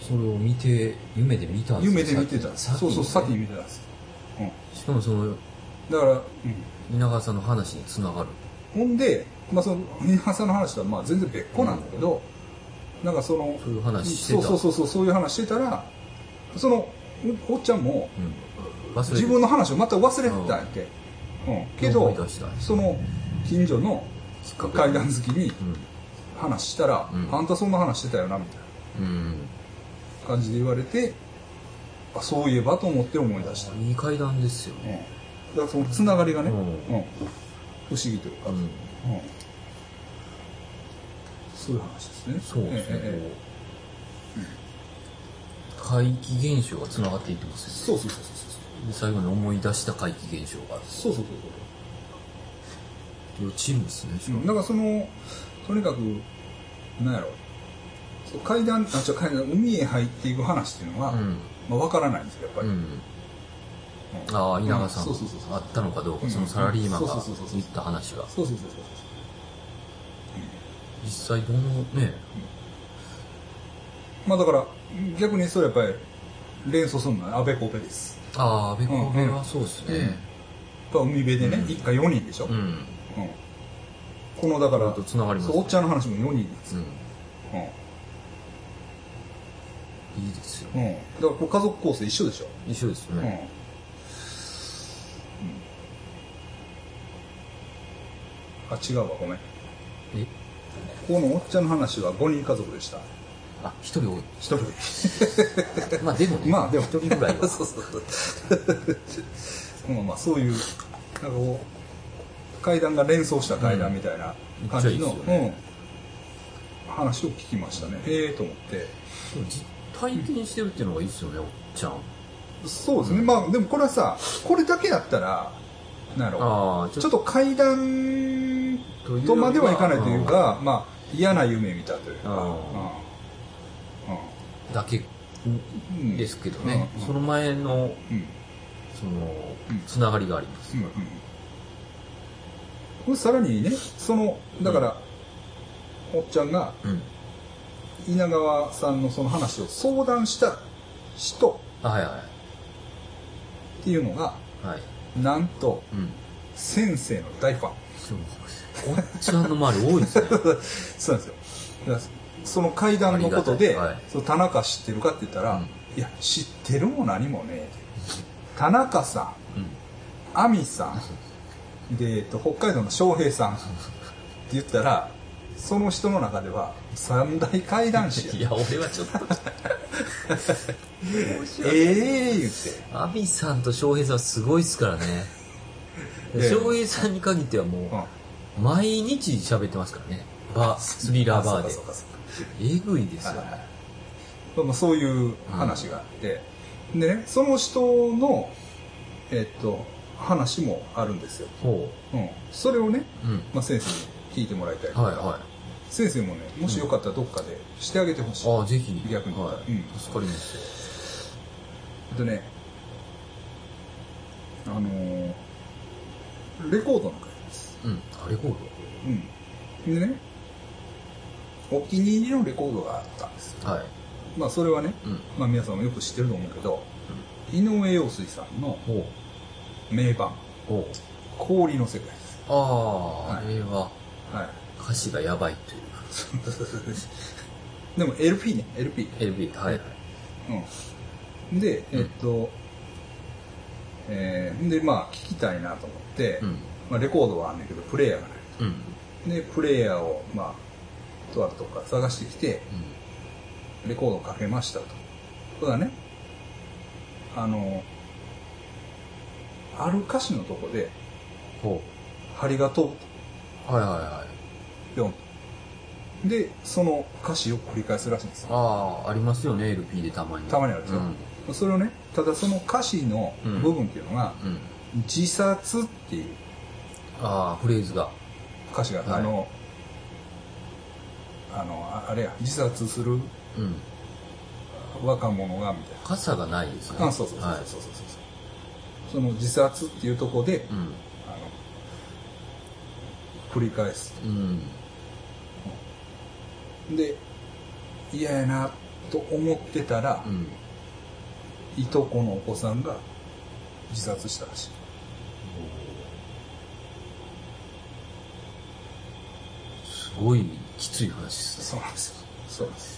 Speaker 2: それを見て、夢で見たんです
Speaker 1: 夢で見てたんです。そうそう、先に見てたんです。う
Speaker 2: しかもその、
Speaker 1: ん。だから、うん。
Speaker 2: 稲川さんの話につながる。
Speaker 1: ほんで、まあその、皆さんの話とはまあ全然別個なんだけど、なんかその、
Speaker 2: そういう話してた。
Speaker 1: そうそうそういう話してたら、その、おおっちゃんも、自分の話を全く忘れてたんやって。うん。けどその、近所の階段好きに
Speaker 2: うん。
Speaker 1: 話したら、
Speaker 2: うん。
Speaker 1: あんたそんな話してたよな、みたい
Speaker 2: うん。
Speaker 1: な感じで言われて、あそういえばと思って思い出した、
Speaker 2: いい階段ですよ
Speaker 1: うん、
Speaker 2: ね。
Speaker 1: だからそのつながりがね、
Speaker 2: うん。
Speaker 1: うん不思議というか、
Speaker 2: うん。
Speaker 1: うんそういう話ですね
Speaker 2: そうですね。
Speaker 1: ええ
Speaker 2: 怪奇現象が繋がっていってますよね。
Speaker 1: そうそうそうそう
Speaker 2: で最後に思い出した怪奇現象がある。
Speaker 1: そうそうそうそう
Speaker 2: 両チームですね。
Speaker 1: そう、うん、だからそのとにかくなんやろそう階段あ違う階段海へ入っていく話っていうのは、
Speaker 2: うん。
Speaker 1: まあ、分からないんですよやっぱり、
Speaker 2: うん。
Speaker 1: うん。
Speaker 2: ああ、稲川さん、
Speaker 1: そうそうそうそう。
Speaker 2: あったのかどうか、
Speaker 1: うん。
Speaker 2: そのサラリーマンが言った話が。
Speaker 1: そうそうそうそう
Speaker 2: 実際どのね、
Speaker 1: まあだから逆にそれやっぱり連想するのはアベコベです。
Speaker 2: ああ、安倍コベはそうですね。
Speaker 1: やっぱ海辺でね、
Speaker 2: うん。
Speaker 1: 一家4人でしょ、
Speaker 2: うん。
Speaker 1: うん。このだから
Speaker 2: と繋がります
Speaker 1: おっちゃんの話も4人です。
Speaker 2: うん。
Speaker 1: うん。
Speaker 2: いいですよ。
Speaker 1: うん、だからこう家族構成一緒でしょ、
Speaker 2: 一緒です
Speaker 1: うん。
Speaker 2: ね。
Speaker 1: あ違うわごめん。
Speaker 2: え？
Speaker 1: このおっちゃんの話は5人家族でした。
Speaker 2: あ、一人多い。
Speaker 1: 1人。
Speaker 2: まあでもね、
Speaker 1: まあでも。
Speaker 2: 一人ぐらいは。
Speaker 1: そうそうそう。まあまあそういうなんかこう階段が連想した階段みたいな感じの、うん、話を聞きましたね。へえと思って。
Speaker 2: 実体験してるっていうのがいいですよね、おっちゃん。
Speaker 1: そうですね、まあでもこれはさこれだけやったらなんやろ。
Speaker 2: ああ、
Speaker 1: ちょっと階段とまではいかないというか、まあ嫌な夢見たというか、
Speaker 2: あ
Speaker 1: うん。
Speaker 2: だけ
Speaker 1: うん
Speaker 2: ですけどね、
Speaker 1: うん。
Speaker 2: その前の、
Speaker 1: うん。
Speaker 2: その
Speaker 1: うん、
Speaker 2: つながりがあります。
Speaker 1: うん。うん。これさらにねそのだから、おっちゃんが
Speaker 2: うん。
Speaker 1: 稲川さんのその話を相談した人。
Speaker 2: あはいは
Speaker 1: っていうのが。なんと
Speaker 2: うん。
Speaker 1: 先生の大ファン。
Speaker 2: そうおっちゃんの周り多いですね。
Speaker 1: そうなんですよ。その階段のことで、
Speaker 2: はい。
Speaker 1: その田中知ってるかって言ったら、
Speaker 2: うん。
Speaker 1: いや知ってるも何もね田中さん
Speaker 2: うん。
Speaker 1: 亜美さんで、えっと、北海道の翔平さんって言ったらその人の中では三大怪談師や。
Speaker 2: いや、俺はちょっと。
Speaker 1: ええ言って。
Speaker 2: アビさんと翔平さんはすごいっすからね。
Speaker 1: で
Speaker 2: 翔平さんに限ってはもう、毎日喋ってますからね。バー、スリラーバーでえぐいですよ
Speaker 1: はい。はいまあそういう話があって、でねその人のえっと話もあるんですよ、
Speaker 2: ほ
Speaker 1: うん、それをね、
Speaker 2: う。うん。
Speaker 1: まあ、先生に聞いてもらいたいから、
Speaker 2: はいはい。
Speaker 1: 先生もねもしよかったらどっかでしてあげてほしい、
Speaker 2: ああ、ぜひ。
Speaker 1: 逆に
Speaker 2: はい。
Speaker 1: うん
Speaker 2: 助かりますよ。
Speaker 1: でねあのーレコードの
Speaker 2: レコード
Speaker 1: うんでねお気に入りのレコードがあったんですよ
Speaker 2: はい。
Speaker 1: まあそれはね、
Speaker 2: うん。
Speaker 1: まあ皆さんもよく知ってると思うけど、井上陽水さんの
Speaker 2: ほ
Speaker 1: 名盤
Speaker 2: う。ほう。
Speaker 1: 「氷の世界」です
Speaker 2: ああ、
Speaker 1: はい
Speaker 2: あれは
Speaker 1: はい
Speaker 2: 歌詞がやばいというか。
Speaker 1: でも LP ね LP
Speaker 2: LB、はいはい。
Speaker 1: うんでえっと、えーでまあ聞きたいなと思って、
Speaker 2: うん。
Speaker 1: まあ、レコードはあんねんけどプレイヤーがない
Speaker 2: うん。
Speaker 1: でプレイヤーをまあとあるとこから探してきてレコードをかけましたとただねあのある歌詞のとこで
Speaker 2: ほ「
Speaker 1: 針が飛ぶ」
Speaker 2: う。はいはいはい。
Speaker 1: と4でその歌詞を繰り返すらしいんですよ
Speaker 2: ああ、ありますよね、LP でたまに。
Speaker 1: たまにあるでしょ、
Speaker 2: うん。
Speaker 1: それをねただその歌詞の部分っていうのが
Speaker 2: うん。
Speaker 1: 「自殺」っていう
Speaker 2: ああ、フレーズが。
Speaker 1: 歌詞が、
Speaker 2: はい
Speaker 1: あのあのああれや自殺する
Speaker 2: うん。
Speaker 1: 若者がみたいな
Speaker 2: 傘がないですね。
Speaker 1: あそうそうそう
Speaker 2: はい
Speaker 1: そうそうそうその自殺っていうところで、
Speaker 2: うん。
Speaker 1: あの繰り返す
Speaker 2: うん。
Speaker 1: で嫌やなと思ってたら、
Speaker 2: うん。
Speaker 1: いとこのお子さんが自殺したらしい
Speaker 2: ごいきつい話ですね。
Speaker 1: そうなんですよ。そうなんです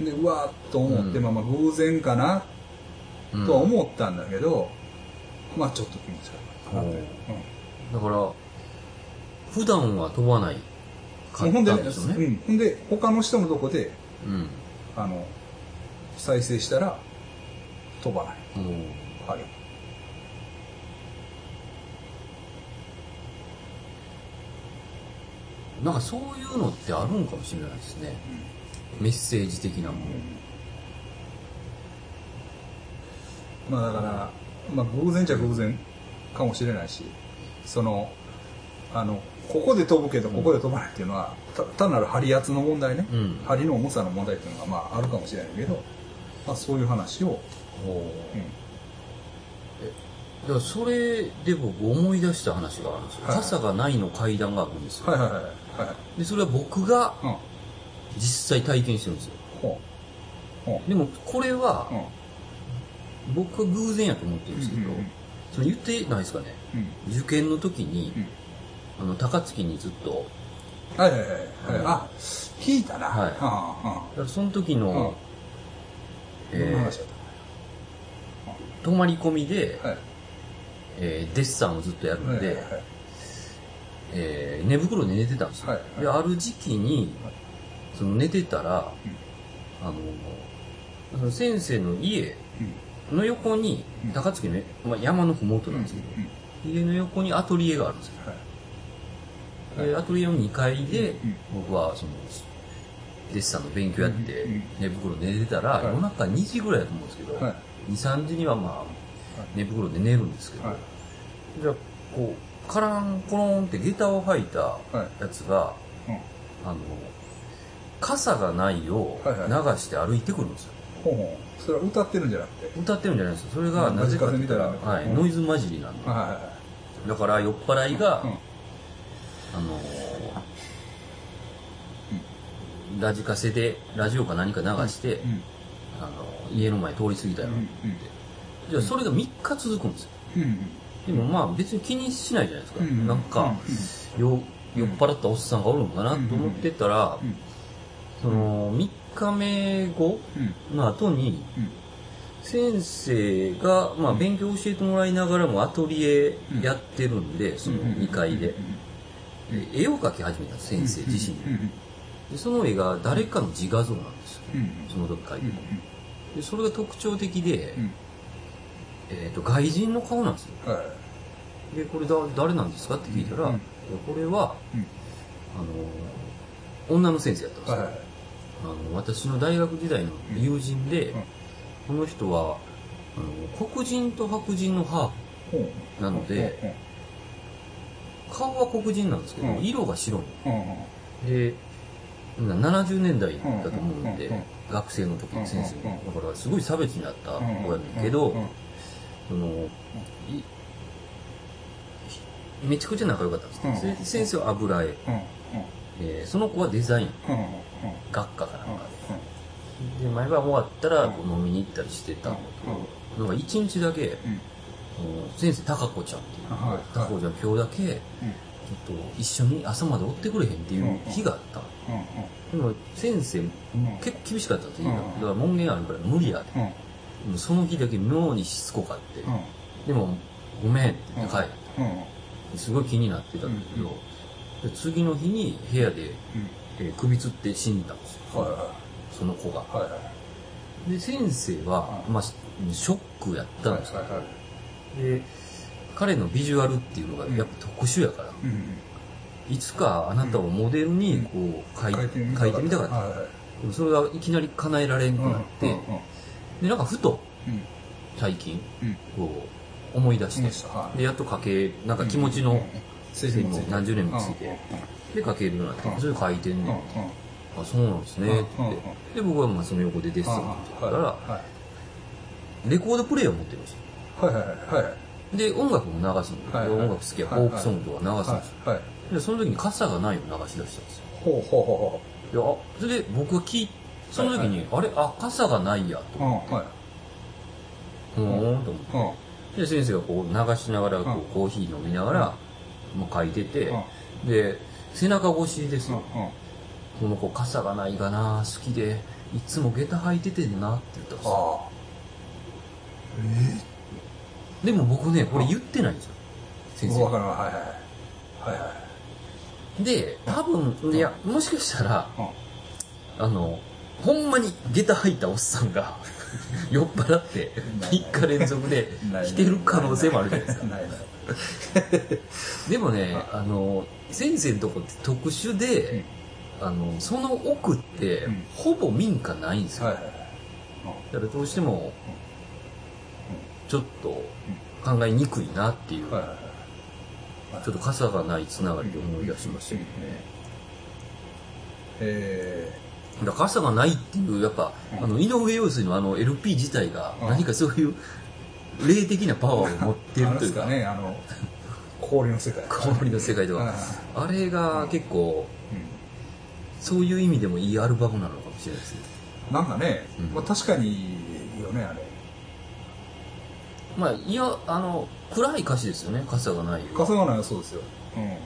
Speaker 1: でうわーっと思って、
Speaker 2: うん
Speaker 1: まあまあ偶然かな
Speaker 2: うん。
Speaker 1: とは思ったんだけど、まあちょっと気持ち悪いなって、
Speaker 2: だから、普段は飛ばないか
Speaker 1: うん、んで
Speaker 2: たんでしょうね。
Speaker 1: うん、ほんで他の人のとこで
Speaker 2: うん。
Speaker 1: あの再生したら飛ばない。
Speaker 2: うん
Speaker 1: 針
Speaker 2: なんかそういうのってあるんかもしれないですね。メッセージ的なもの。
Speaker 1: まあだから、まあ、偶然じゃ偶然かもしれないしそのあのここで飛ぶけどここで飛ばないっていうのは、た単なる針圧の問題ね、
Speaker 2: うん
Speaker 1: 針の重さの問題っていうのがまああるかもしれないけど、まあ、そういう話を、うん
Speaker 2: それで僕思い出した話があるんですよ。
Speaker 1: はい
Speaker 2: 傘がないの階段があるんですよ。
Speaker 1: はいはいはいはい
Speaker 2: で、それは僕が
Speaker 1: うん。
Speaker 2: 実際体験してるんですよ。でもこれは
Speaker 1: ううん。
Speaker 2: 僕は偶然やと思ってるんですけど、
Speaker 1: うんうんうん。
Speaker 2: それ言ってないですかね。
Speaker 1: うん。
Speaker 2: 受験の時に、
Speaker 1: うん。
Speaker 2: あの、高槻にずっと、
Speaker 1: はいはいはいはい、あ聞いたな。
Speaker 2: はい。だからその時の、
Speaker 1: うん。あ
Speaker 2: え
Speaker 1: どんな話だっ
Speaker 2: ー泊まり込みで、
Speaker 1: たはい。
Speaker 2: えーデッサンをずっとやるんで、
Speaker 1: はいはいはい
Speaker 2: えー寝袋で寝てたんですよ、
Speaker 1: はいはい。
Speaker 2: である時期にその寝てたら、あのその先生の家
Speaker 1: うん。
Speaker 2: の横に
Speaker 1: うん。
Speaker 2: 高槻の、まあ、山の麓なんですけど、
Speaker 1: うん。うん。
Speaker 2: 家の横にアトリエがあるんですよ。
Speaker 1: はい。
Speaker 2: でアトリエの2階で
Speaker 1: うん。
Speaker 2: 僕はそのデッサンの勉強やって寝袋で寝てたら
Speaker 1: はい。
Speaker 2: 夜中2時ぐらいだと思うんですけど、
Speaker 1: はい。
Speaker 2: 23時にはまあ寝袋で寝るんですけど、
Speaker 1: はい。
Speaker 2: じゃあこうカランコロンって下駄を履いたやつが、
Speaker 1: うん。
Speaker 2: あの傘がないを流
Speaker 1: はい。は
Speaker 2: して歩いてくるんですよ、
Speaker 1: ほうほう。それは歌ってるんじゃなくて？
Speaker 2: 歌ってるんじゃないですよ。それが
Speaker 1: うん
Speaker 2: なぜかって言ったら、はい、
Speaker 1: うん。
Speaker 2: ノイズ混じりなんで、
Speaker 1: はいはいはい。
Speaker 2: だから酔っ払いが、
Speaker 1: うん。
Speaker 2: あのラジカセでラジオか何か流して、
Speaker 1: うん。
Speaker 2: あの家の前通り過ぎたよ、
Speaker 1: うん
Speaker 2: じゃあそれが3日続くんですよ。
Speaker 1: うん
Speaker 2: でもまあ別に気にしないじゃないですか、
Speaker 1: うん
Speaker 2: なんか、よ酔っ払ったおっさんがおるのかなと思ってたら、
Speaker 1: うん
Speaker 2: その3日目後
Speaker 1: うん。
Speaker 2: の後に
Speaker 1: うん。
Speaker 2: 先生が、まあ、勉強教えてもらいながらもアトリエやってるんで、その2階で、で絵を描き始めた先生自身でその絵が誰かの自画像なんですよ。
Speaker 1: うん
Speaker 2: その時描いて
Speaker 1: うん
Speaker 2: るでそれが特徴的で、
Speaker 1: うん
Speaker 2: えー、と外人の顔なんですよ。
Speaker 1: はい。
Speaker 2: でこれだ誰なんですか？って聞いたら、
Speaker 1: うん。
Speaker 2: これは
Speaker 1: うん。
Speaker 2: あの女の先生やったんですよ、
Speaker 1: はい
Speaker 2: あの私の大学時代の友人で、
Speaker 1: うん。
Speaker 2: この人はあの黒人と白人のハーフなので、顔は黒人なんですけど、
Speaker 1: うん。
Speaker 2: 色が白い。
Speaker 1: うん。うん
Speaker 2: で70年代だと思うんで、学生の時の先生だからすごい差別になった子
Speaker 1: うん
Speaker 2: やねんけど、
Speaker 1: うん
Speaker 2: そのいめちゃくちゃ仲良かったんです、
Speaker 1: うん。
Speaker 2: せ先生は油絵、
Speaker 1: うん。
Speaker 2: えーその子はデザイン。
Speaker 1: うん。うん。
Speaker 2: 学科かなんかで。で毎晩終わったらこう飲みに行ったりしてたん。だけど、なんか一日だけ、先生高子ちゃんっていう、
Speaker 1: はい。
Speaker 2: 高子ちゃん今日だけちょっと一緒に朝まで追ってくれへんっていう日があったでも先生結構厳しかったんですよ、
Speaker 1: うん。
Speaker 2: だから門限あるから無理やで、その日だけ妙にしつこかって、
Speaker 1: うん。
Speaker 2: でもごめんって言って帰って、
Speaker 1: うん。
Speaker 2: すごい気になってたんだけど、で次の日に部屋で、えー首つって死んだんですよ、その子が。で先生は、
Speaker 1: うん。
Speaker 2: まあ、ショックやったんですで彼のビジュアルっていうのがやっぱ特殊やから、
Speaker 1: うん
Speaker 2: いつかあなたをモデルにこう描い,、
Speaker 1: 書いてみ
Speaker 2: たかった、それがいきなり叶えられんくなって、でなんかふと
Speaker 1: うん。
Speaker 2: 最近
Speaker 1: うん。
Speaker 2: こう思い出して、でやっと描けなんか気持ちのも何十年もついてで描けるようになって、
Speaker 1: うん
Speaker 2: それ描いてんねん、あそうなんですねって。で僕はまあその横でデッサンって言ったから、
Speaker 1: はい。
Speaker 2: レコードプレイヤーを持ってるんですよ。
Speaker 1: はいはいはい。はい。
Speaker 2: で音楽も流すんですよ、
Speaker 1: はいはい。
Speaker 2: 音楽好きやフォークソングとか流すんですよ、
Speaker 1: はいはい。
Speaker 2: でその時に傘がないを流し出したんですよ。
Speaker 1: ほうほうほ
Speaker 2: いやあそれで僕が聞いその時に、あれあ傘がないや。と
Speaker 1: うほううんはい。
Speaker 2: ふーんと思って。
Speaker 1: うん。
Speaker 2: で先生がこう流しながらこう、
Speaker 1: うん
Speaker 2: コーヒー飲みながら、もう書いてて、
Speaker 1: うん。
Speaker 2: で背中越しです
Speaker 1: うん
Speaker 2: よ、この子傘がないがな好きでいつも下駄履いててんなって言ったんですよ。
Speaker 1: あ
Speaker 2: でも僕ねこれ言ってないんですよ。先生。
Speaker 1: あわかるわ。はいはいはい。はい
Speaker 2: で多分いやもしかしたら
Speaker 1: うん。
Speaker 2: あのほんまに下駄履いたおっさんが 酔っ払って3日連続で来てる可能性もあるじゃないですか。でもねあ。の先生のとこって特殊で、あのその奥って、
Speaker 1: うん。
Speaker 2: ほぼ民家ないんですよ、
Speaker 1: はいはいはい。
Speaker 2: だからどうしてもちょっと考えにくいなっていう、
Speaker 1: うんはいはい。はい。
Speaker 2: ちょっと傘がないつながりで思い出しましたけどね、
Speaker 1: え
Speaker 2: だから傘がないっていうやっぱ、
Speaker 1: うん。
Speaker 2: あの井上陽水のあの LP 自体が
Speaker 1: うん。
Speaker 2: 何かそういう霊的なパワーを持ってるというか。
Speaker 1: かねあの氷の世界。
Speaker 2: 氷の世界と
Speaker 1: は
Speaker 2: あれが結構
Speaker 1: うん。
Speaker 2: そういう意味でもいいアルバムなのかもしれないですね。
Speaker 1: なんかね、
Speaker 2: うん。
Speaker 1: まあ、確かにいいよねあれ。
Speaker 2: まあいやあの暗い歌詞ですよね傘がない
Speaker 1: 笠がないはそうですよ、うん、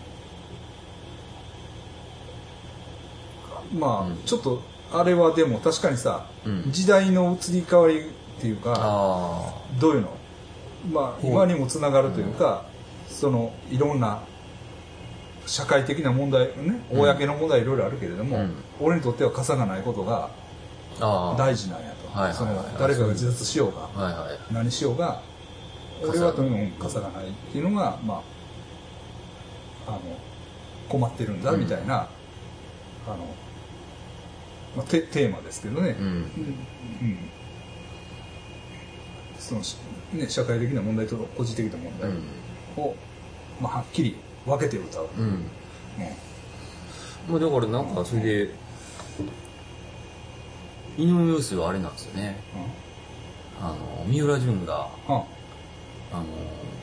Speaker 1: まあ、
Speaker 2: うん。
Speaker 1: ちょっとあれはでも確かにさ、
Speaker 2: うん。
Speaker 1: 時代の移り変わりっていうか
Speaker 2: あ
Speaker 1: どういうの？まあ今にもつながるというか、そのいろんな社会的な問題ね
Speaker 2: うん。
Speaker 1: 公の問題いろいろあるけれども、
Speaker 2: うん。
Speaker 1: 俺にとっては傘がないことが大事なんやと、その誰かが自殺しようが何しようが
Speaker 2: 傘
Speaker 1: 俺はとにかく傘がないっていうのがまああの困ってるんだ
Speaker 2: うん
Speaker 1: みたいな、あの、まあ、テテーマですけどね、
Speaker 2: うん。
Speaker 1: うん。うんそのしね、社会的な問題と個人的な問題
Speaker 2: うん。
Speaker 1: を、まあ、はっきり分けて歌う、
Speaker 2: うん。
Speaker 1: うん。
Speaker 2: まあだからなんかそれで井上陽水はあれなんですよね。あの三浦淳が
Speaker 1: うん。あ
Speaker 2: あの「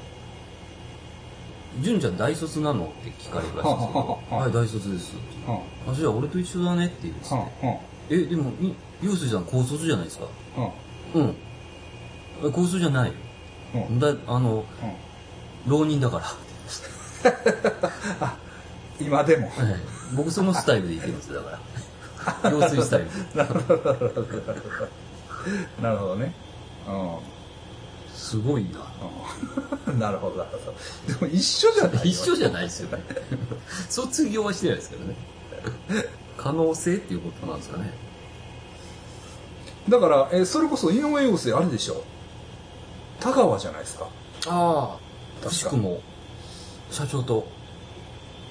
Speaker 2: 淳ちゃん大卒なの?」って聞かれるらしいんですけど。
Speaker 1: は「はは
Speaker 2: はい大卒です」
Speaker 1: あ。
Speaker 2: あじゃあ俺と一緒だね」って言うんです
Speaker 1: あ
Speaker 2: ね
Speaker 1: あ。
Speaker 2: えでもい陽水さん高卒じゃないですか？
Speaker 1: あ。
Speaker 2: うん。え高卒じゃない。だあの浪人だから。
Speaker 1: 今でも。
Speaker 2: はい僕そのスタイルでいけるんですよだから。陽水スタイル。
Speaker 1: なるほどね。うん
Speaker 2: すごい
Speaker 1: ん なるほどなるほど。でも一緒じゃない
Speaker 2: 一緒じゃないですよね。卒業はしてないですけどね。可能性っていうことなんですかね。
Speaker 1: だから、えーそれこそ井上陽水あれでしょ。田川じゃないですか。
Speaker 2: ああ
Speaker 1: 確か。
Speaker 2: くしくも社長と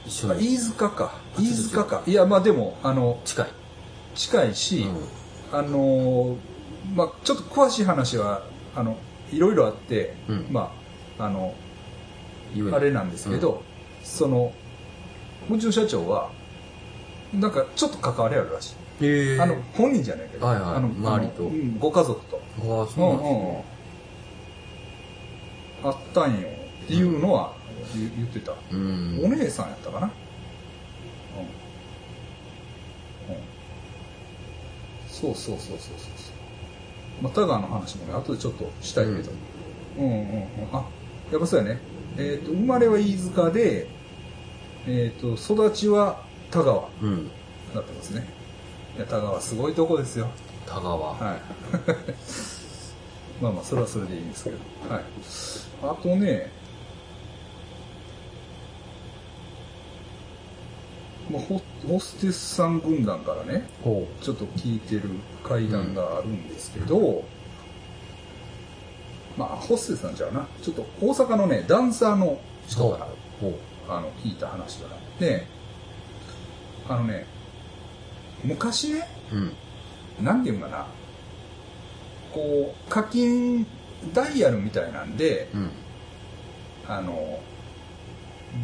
Speaker 2: 一緒に。
Speaker 1: あ飯塚か。
Speaker 2: あ
Speaker 1: 飯塚か。いやまあでもあの
Speaker 2: 近い、
Speaker 1: 近いし、
Speaker 2: うん。
Speaker 1: あのーまあちょっと詳しい話はあのいろいろあって、
Speaker 2: うん。
Speaker 1: まああのあれなんですけど、そのうちの社長はなんかちょっと関わりあるらしい、
Speaker 2: へえ
Speaker 1: あの本人じゃないけど、
Speaker 2: はいはい。
Speaker 1: あの
Speaker 2: 周りと。
Speaker 1: ご家族と。
Speaker 2: ああそうなんです
Speaker 1: うんうん
Speaker 2: ね
Speaker 1: あったんよ。っていうのは言言ってた、
Speaker 2: うん。
Speaker 1: お姉さんやったかな。うん、うん、そうそうそうそうそうそうまあ田川の話もね後でちょっとしたいけど、うん、うんうん。あやっぱそうやね。えっ、と生まれは飯塚でえっ、と育ちは田川。
Speaker 2: うん。
Speaker 1: だったんですね。いや田川すごいとこですよ。
Speaker 2: 田川、
Speaker 1: はい。まあまあ、それはそれでいいんですけど。はい。あとね、まあ、ホホステスさん軍団からね、
Speaker 2: ほ
Speaker 1: ちょっと聞いてる会談があるんですけど、まあ、ホステスさんじゃうな。ちょっと大阪のね、ダンサーの
Speaker 2: う
Speaker 1: 人から、
Speaker 2: ほ
Speaker 1: あの、聞いた話があって、あのね、昔ね、
Speaker 2: ううん。
Speaker 1: なんていうのかな、こう、課金ダイヤルみたいなんで、
Speaker 2: うん。
Speaker 1: あの、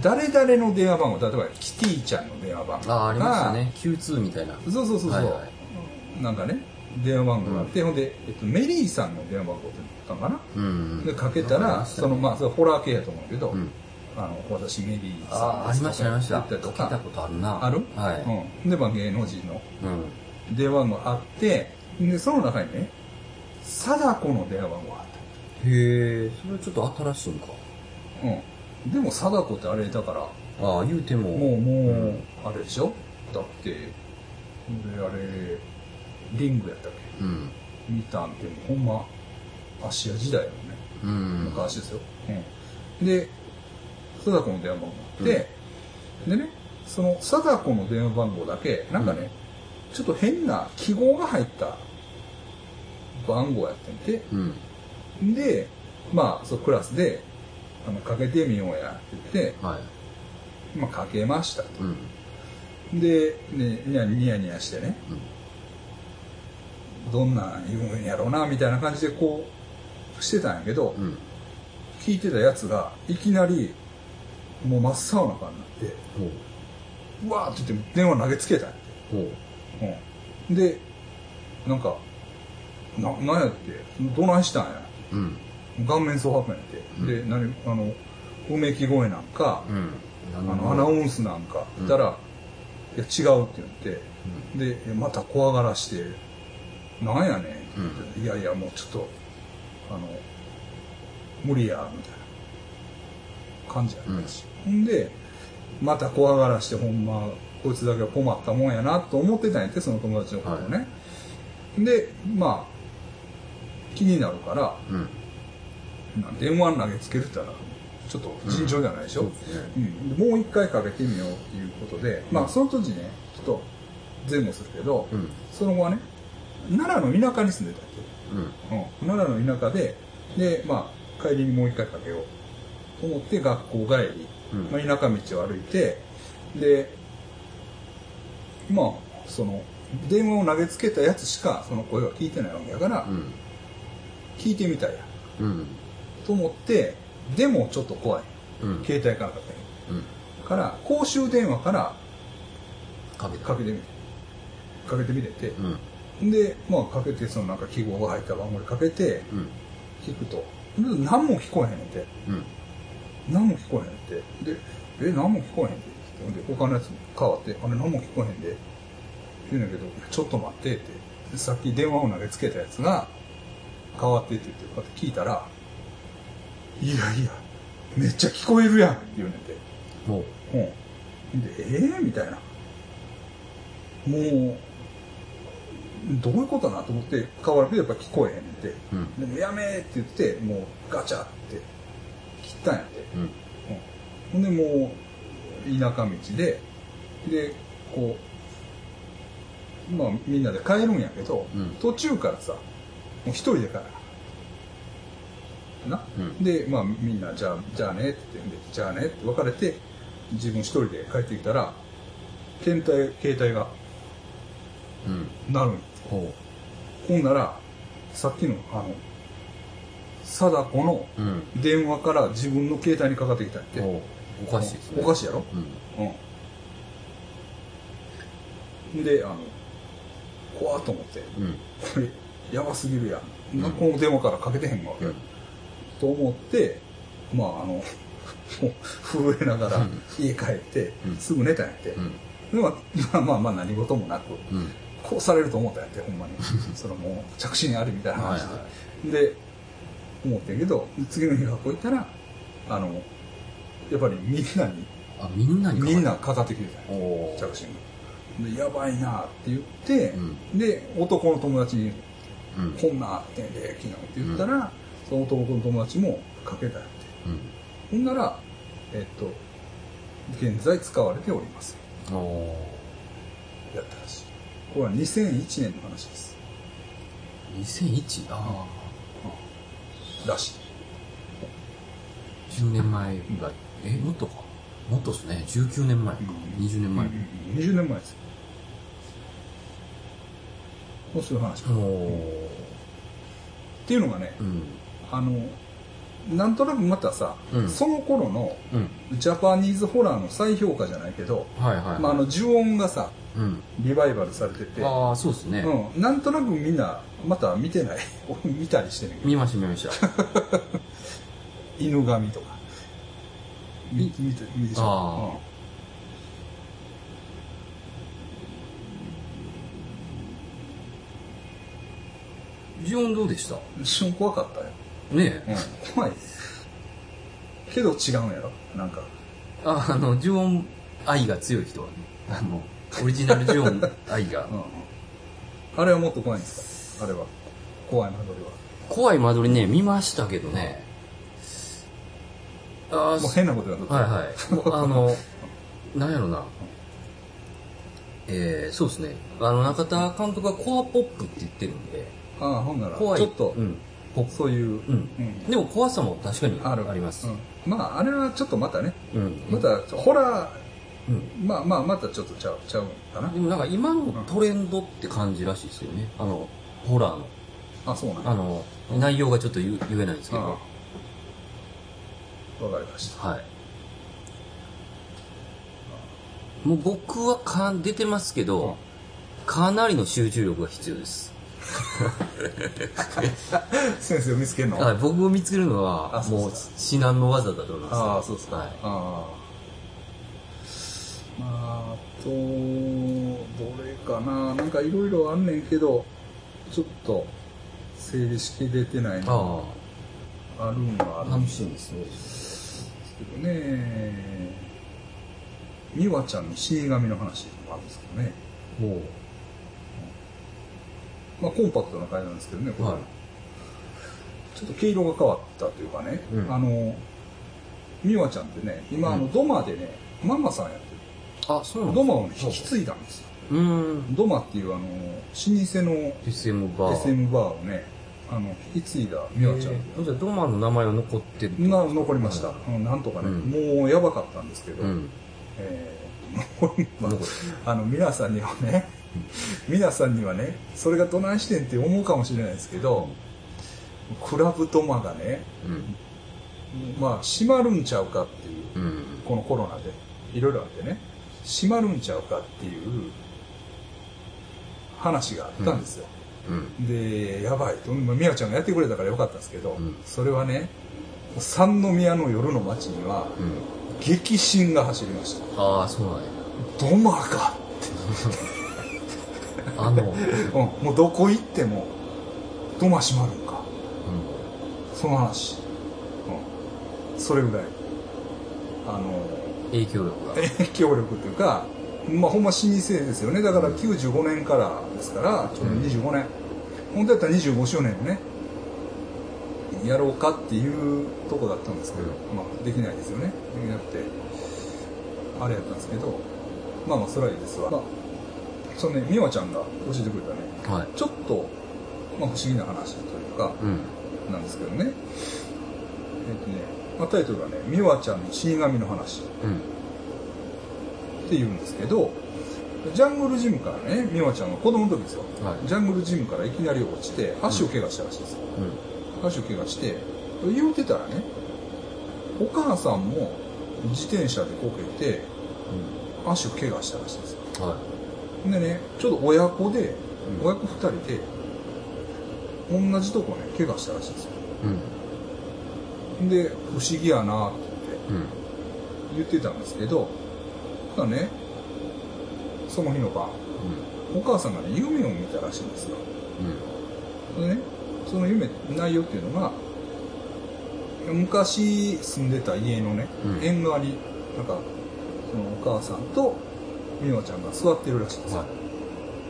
Speaker 1: 誰々の電話番号、例えばキティちゃんの電話番号
Speaker 2: ああありましたね。Q2 みたいな。
Speaker 1: そうそうそうそう、
Speaker 2: はいは
Speaker 1: なんかね、電話番号があって、ほんで、えっと、メリーさんの電話番号って言ったのか
Speaker 2: うん。
Speaker 1: なで、かけたら、その、まあ、それホラー系やと思うけど、
Speaker 2: うん。
Speaker 1: あの、私メリー
Speaker 2: あ
Speaker 1: さん
Speaker 2: あありましたありました。
Speaker 1: か。
Speaker 2: 聞いたことあるな。
Speaker 1: ある？
Speaker 2: はい、
Speaker 1: うん。で、まあ、芸能人の
Speaker 2: うん。
Speaker 1: 電話番号あって、で、その中にね、貞子の電話番号があった。
Speaker 2: へえそれちょっと新しいんか。
Speaker 1: うん。でも、貞子ってあれだから、
Speaker 2: ああ言うても。
Speaker 1: もう、もう、
Speaker 2: うん。
Speaker 1: あれでしょ？だって、で、あれ、リングやったっ
Speaker 2: うん。
Speaker 1: け見たんって、ほんま、芦屋時代のね、
Speaker 2: うん。
Speaker 1: 昔ですよ。うん。で、貞子の電話番号があって、でね、その貞子の電話番号だけ、なんかね、ちょっと変な記号が入った番号やってんて。
Speaker 2: うん。
Speaker 1: でまあそうクラスであのかけてみようやって言って、
Speaker 2: はい。
Speaker 1: まあ、かけましたと
Speaker 2: うん。
Speaker 1: で、ね、ニヤニヤしてねどんなん言うんやろうなみたいな感じでこうしてたんやけど、
Speaker 2: うん。
Speaker 1: 聞いてたやつがいきなりもう真っ青な顔になって
Speaker 2: ほう。
Speaker 1: うわーって言って電話投げつけたんや
Speaker 2: ほう。
Speaker 1: うん、でなんかななんやってどないしたんや
Speaker 2: うん。
Speaker 1: 顔面蒼白やって、
Speaker 2: うん。
Speaker 1: で何あのうめき声なんか、
Speaker 2: うん。
Speaker 1: あのアナウンスなんか言ったら、いや違うって言って、でまた怖がらして「なんやねん」って言って、いやいやもうちょっとあの無理や」みたいな感じやったし、ほんでまた怖がらしてほんまこいつだけは困ったもんやなと思ってたんやってその友達のことをね、でまあ気になるから
Speaker 2: うん。
Speaker 1: 電話投げつけるたらちょっと尋常じゃないでしょ、
Speaker 2: そうですね。
Speaker 1: うん、でもう一回かけてみようっていうことで、まあその時ねちょっと前後するけど、
Speaker 2: うん。
Speaker 1: その後はね奈良の田舎に住んでたっ
Speaker 2: うん。
Speaker 1: け、うん、奈良の田舎ででまあ帰りにもう一回かけようと思って学校帰り、
Speaker 2: うん
Speaker 1: まあ、田舎道を歩いてでまあその電話を投げつけたやつしかその声は聞いてないわけやから、
Speaker 2: うん。
Speaker 1: 聞いてみたいや
Speaker 2: うん。
Speaker 1: と思ってでもちょっと怖い。
Speaker 2: うん。
Speaker 1: 携帯からかけ
Speaker 2: うん。
Speaker 1: から公衆電話から
Speaker 2: かけ
Speaker 1: てみて。かけてみてて。
Speaker 2: う、ん。
Speaker 1: でまあかけてそのなんか記号が入った番号にかけて
Speaker 2: うん。
Speaker 1: 聞くと。何も聞こえへんねんて。
Speaker 2: うん。
Speaker 1: 何も聞こえへんって。で「え何も聞こえへん」って。言ってで他のやつに変わって「あれ何も聞こえへんで」って言うんだけどいや「ちょっと待って」って。でさっき電話を投げつけたやつが「変わって」って言ってこうやって聞いたら「いやいやめっちゃ聞こえるやん」って言うねんて
Speaker 2: も
Speaker 1: うん。で、えー、みたいな。もう、どういうことなと思って、変わるけどやっぱ聞こえへんねんて。
Speaker 2: う。うん。
Speaker 1: でもやめーって言って、もうガチャって切ったんやて。
Speaker 2: うん。
Speaker 1: ほんでもう、田舎道で、で、こう、まあみんなで帰るんやけど、
Speaker 2: うん
Speaker 1: 途中からさ、もう一人で帰る。な、
Speaker 2: うん
Speaker 1: で、まあみんな、じゃあ、じゃあねって言って、でじゃあねって別れて、自分一人で帰ってきたら、携帯、携帯が
Speaker 2: うん。
Speaker 1: 鳴るんよ
Speaker 2: ほ
Speaker 1: ほんなら、さっきの、あの、貞子の
Speaker 2: う。うん。
Speaker 1: 電話から自分の携帯にかかってきたって。
Speaker 2: ほう。おかしいですね。
Speaker 1: おかしいやろ？
Speaker 2: うん。
Speaker 1: うん。で、あの、怖っと思って、
Speaker 2: うん。
Speaker 1: これ、やばすぎるやん。な
Speaker 2: うん
Speaker 1: この電話からかけてへんわけ、
Speaker 2: うん。
Speaker 1: と思って、まあ、あの、も う震えながら
Speaker 2: うん
Speaker 1: 家帰って
Speaker 2: う、ん
Speaker 1: すぐ寝たんやって。
Speaker 2: うん。
Speaker 1: でまあ、まあまあ何事もなく、
Speaker 2: うん。
Speaker 1: こうされると思ったんやって、ほんまに。そのもう、着信ありみたいな話で。
Speaker 2: はいは
Speaker 1: で、思ってんけど、次の日学校行ったら、あの、やっぱりみんなに、
Speaker 2: あ、みんなにかかる
Speaker 1: みんなかかってきてたん着信が。で、やばいなって言って、
Speaker 2: う
Speaker 1: で、男の友達に、
Speaker 2: うん。
Speaker 1: こんなんあってんで、昨日って言ったら、その男の友達もかけたんやって。
Speaker 2: うん。
Speaker 1: ほんなら、えっと、現在使われております。やったらしい。これは2001年の話です。
Speaker 2: 2001? あ
Speaker 1: らしい。
Speaker 2: あ。10年前ぐらい。え、もっとか。もっとですね。19年前か。20年前。
Speaker 1: 20年前です。もうそういう話。っていうのがね、
Speaker 2: うん。
Speaker 1: あの、なんとなくまたさ、
Speaker 2: うん
Speaker 1: その頃の
Speaker 2: うん。
Speaker 1: ジャパニーズホラーの再評価じゃないけど、
Speaker 2: はいはいはい。
Speaker 1: まあ、あの、呪音がさ、
Speaker 2: うん。
Speaker 1: リバイバルされてて、
Speaker 2: ああ、そうですね。
Speaker 1: うん、なんとなくみんな、また見てない？見たりしてる
Speaker 2: 見ました見ました。
Speaker 1: 犬神とか。見見て、見てし
Speaker 2: あ
Speaker 1: まう。
Speaker 2: ジオンどうでした？
Speaker 1: 怖かったよ。
Speaker 2: ねえ。
Speaker 1: うん、怖い。けど違うんやろ？なんか。
Speaker 2: あ、あの、ジオン愛が強い人はね。あの、オリジナルジオン愛が
Speaker 1: う。ん。あれはもっと怖いんですか？あれは。怖い間取りは。
Speaker 2: 怖い間取りね、見ましたけどね。あ
Speaker 1: もう変なことやと
Speaker 2: はいはい。あの、なんやろな。えー、そうですね。あの、中田監督はコアポップって言ってるんで、
Speaker 1: ああほんならち
Speaker 2: 怖い。
Speaker 1: ょっと、
Speaker 2: うん。
Speaker 1: そういう、
Speaker 2: でも怖さも確かに
Speaker 1: ある
Speaker 2: あります。
Speaker 1: うんまああれはちょっとまたね
Speaker 2: うん。
Speaker 1: またホラ
Speaker 2: うん。
Speaker 1: ーまあまあまたちょっとちゃうちゃうかな
Speaker 2: でもなんか今のトレンドって感じらしいですよね。あの、ホラーの。
Speaker 1: あそうなん
Speaker 2: の、内容がちょっと言えないんですけど。
Speaker 1: わかりました
Speaker 2: はい。もう僕はか出てますけど、かなりの集中力が必要です。
Speaker 1: 先生を見つけるの？
Speaker 2: はい、僕を見つけるのはもう至難の技だと思います。
Speaker 1: ああそうですか、
Speaker 2: はい
Speaker 1: ああまああとどれかな。なんかいろいろあんねんけどちょっと整理しきれてないの。
Speaker 2: あ
Speaker 1: あるんはあ
Speaker 2: あ、
Speaker 1: るん
Speaker 2: 楽
Speaker 1: です
Speaker 2: しいですね。
Speaker 1: けどね。美和ちゃんの死神の話もあるんですけどね。
Speaker 2: も
Speaker 1: まあコンパクトな回なんですけどねこ
Speaker 2: う、
Speaker 1: れ、
Speaker 2: はい。
Speaker 1: ちょっと毛色が変わったというかね、
Speaker 2: うん。
Speaker 1: あの美和ちゃんってね今あの土間でね、ママさんやってる。
Speaker 2: あ、そうなん
Speaker 1: 土間をね引き継いだんですよ。
Speaker 2: うーん。
Speaker 1: ドマっていうあの老舗の
Speaker 2: SM バー。
Speaker 1: SM バーをねあの引き継いだ美和ちゃん。
Speaker 2: えーじゃあ、ドマの名前は残ってる
Speaker 1: が残りました、うん。なんとかね、
Speaker 2: うん。
Speaker 1: もうやばかったんですけど、
Speaker 2: うん。
Speaker 1: えー残りま
Speaker 2: 残る。
Speaker 1: あの皆さんにはね皆さんにはねそれがどないしてんって思うかもしれないですけどクラブドマがね
Speaker 2: うん。
Speaker 1: まあ閉まるんちゃうかっていう
Speaker 2: うん。
Speaker 1: このコロナでいろいろあってね閉まるんちゃうかっていう話があったんですよ、
Speaker 2: うん。
Speaker 1: でやばいとまあ美和ちゃんがやってくれたからよかったんですけど、
Speaker 2: うん
Speaker 1: それはね三宮の夜の街には
Speaker 2: うん。
Speaker 1: 激震が走りました
Speaker 2: ああ、そうなんや。
Speaker 1: ドマか
Speaker 2: あの、
Speaker 1: うん、もうどこ行ってもドマ閉まるんか。
Speaker 2: う
Speaker 1: その話、うん、それぐらい。あの
Speaker 2: ん。影響力が。
Speaker 1: 影響力というかまあほんま老舗ですよね。だから95年からですからちょうど25年、本当やったら25周年をね。やろうかっていうとこだったんですけど、
Speaker 2: う
Speaker 1: まあできないですよね。できなくて。あれやったんですけどまあまあそれはいいですわ、まあ、そのね美和ちゃんが教えてくれたね
Speaker 2: はい。
Speaker 1: ちょっと、まあ、不思議な話というか
Speaker 2: うん。
Speaker 1: なんですけどねえっ、とね、まあ、タイトルがね「美和ちゃんの死神の話」
Speaker 2: うん。
Speaker 1: って言うんですけどジャングルジムからね美和ちゃんが子供の時ですよ、
Speaker 2: はい
Speaker 1: ジャングルジムからいきなり落ちて足を怪我したらしいですよ、
Speaker 2: うん。
Speaker 1: 足を怪我して言うてたらねお母さんも自転車でこけて足を怪我したらしいですよ
Speaker 2: うん。はい。
Speaker 1: でねちょうど親子で、
Speaker 2: うん
Speaker 1: 親子2人で同じとこね怪我したらしいですよ
Speaker 2: うん。
Speaker 1: で不思議やなって
Speaker 2: うん。
Speaker 1: 言ってたんですけどただねその日の晩お母さんがね夢を見たらしいんですよ
Speaker 2: うん。
Speaker 1: でねその夢内容っていうのが昔住んでた家のね、
Speaker 2: うん
Speaker 1: 縁側になんかそのお母さんと美和ちゃんが座ってるらしいんですよ、
Speaker 2: は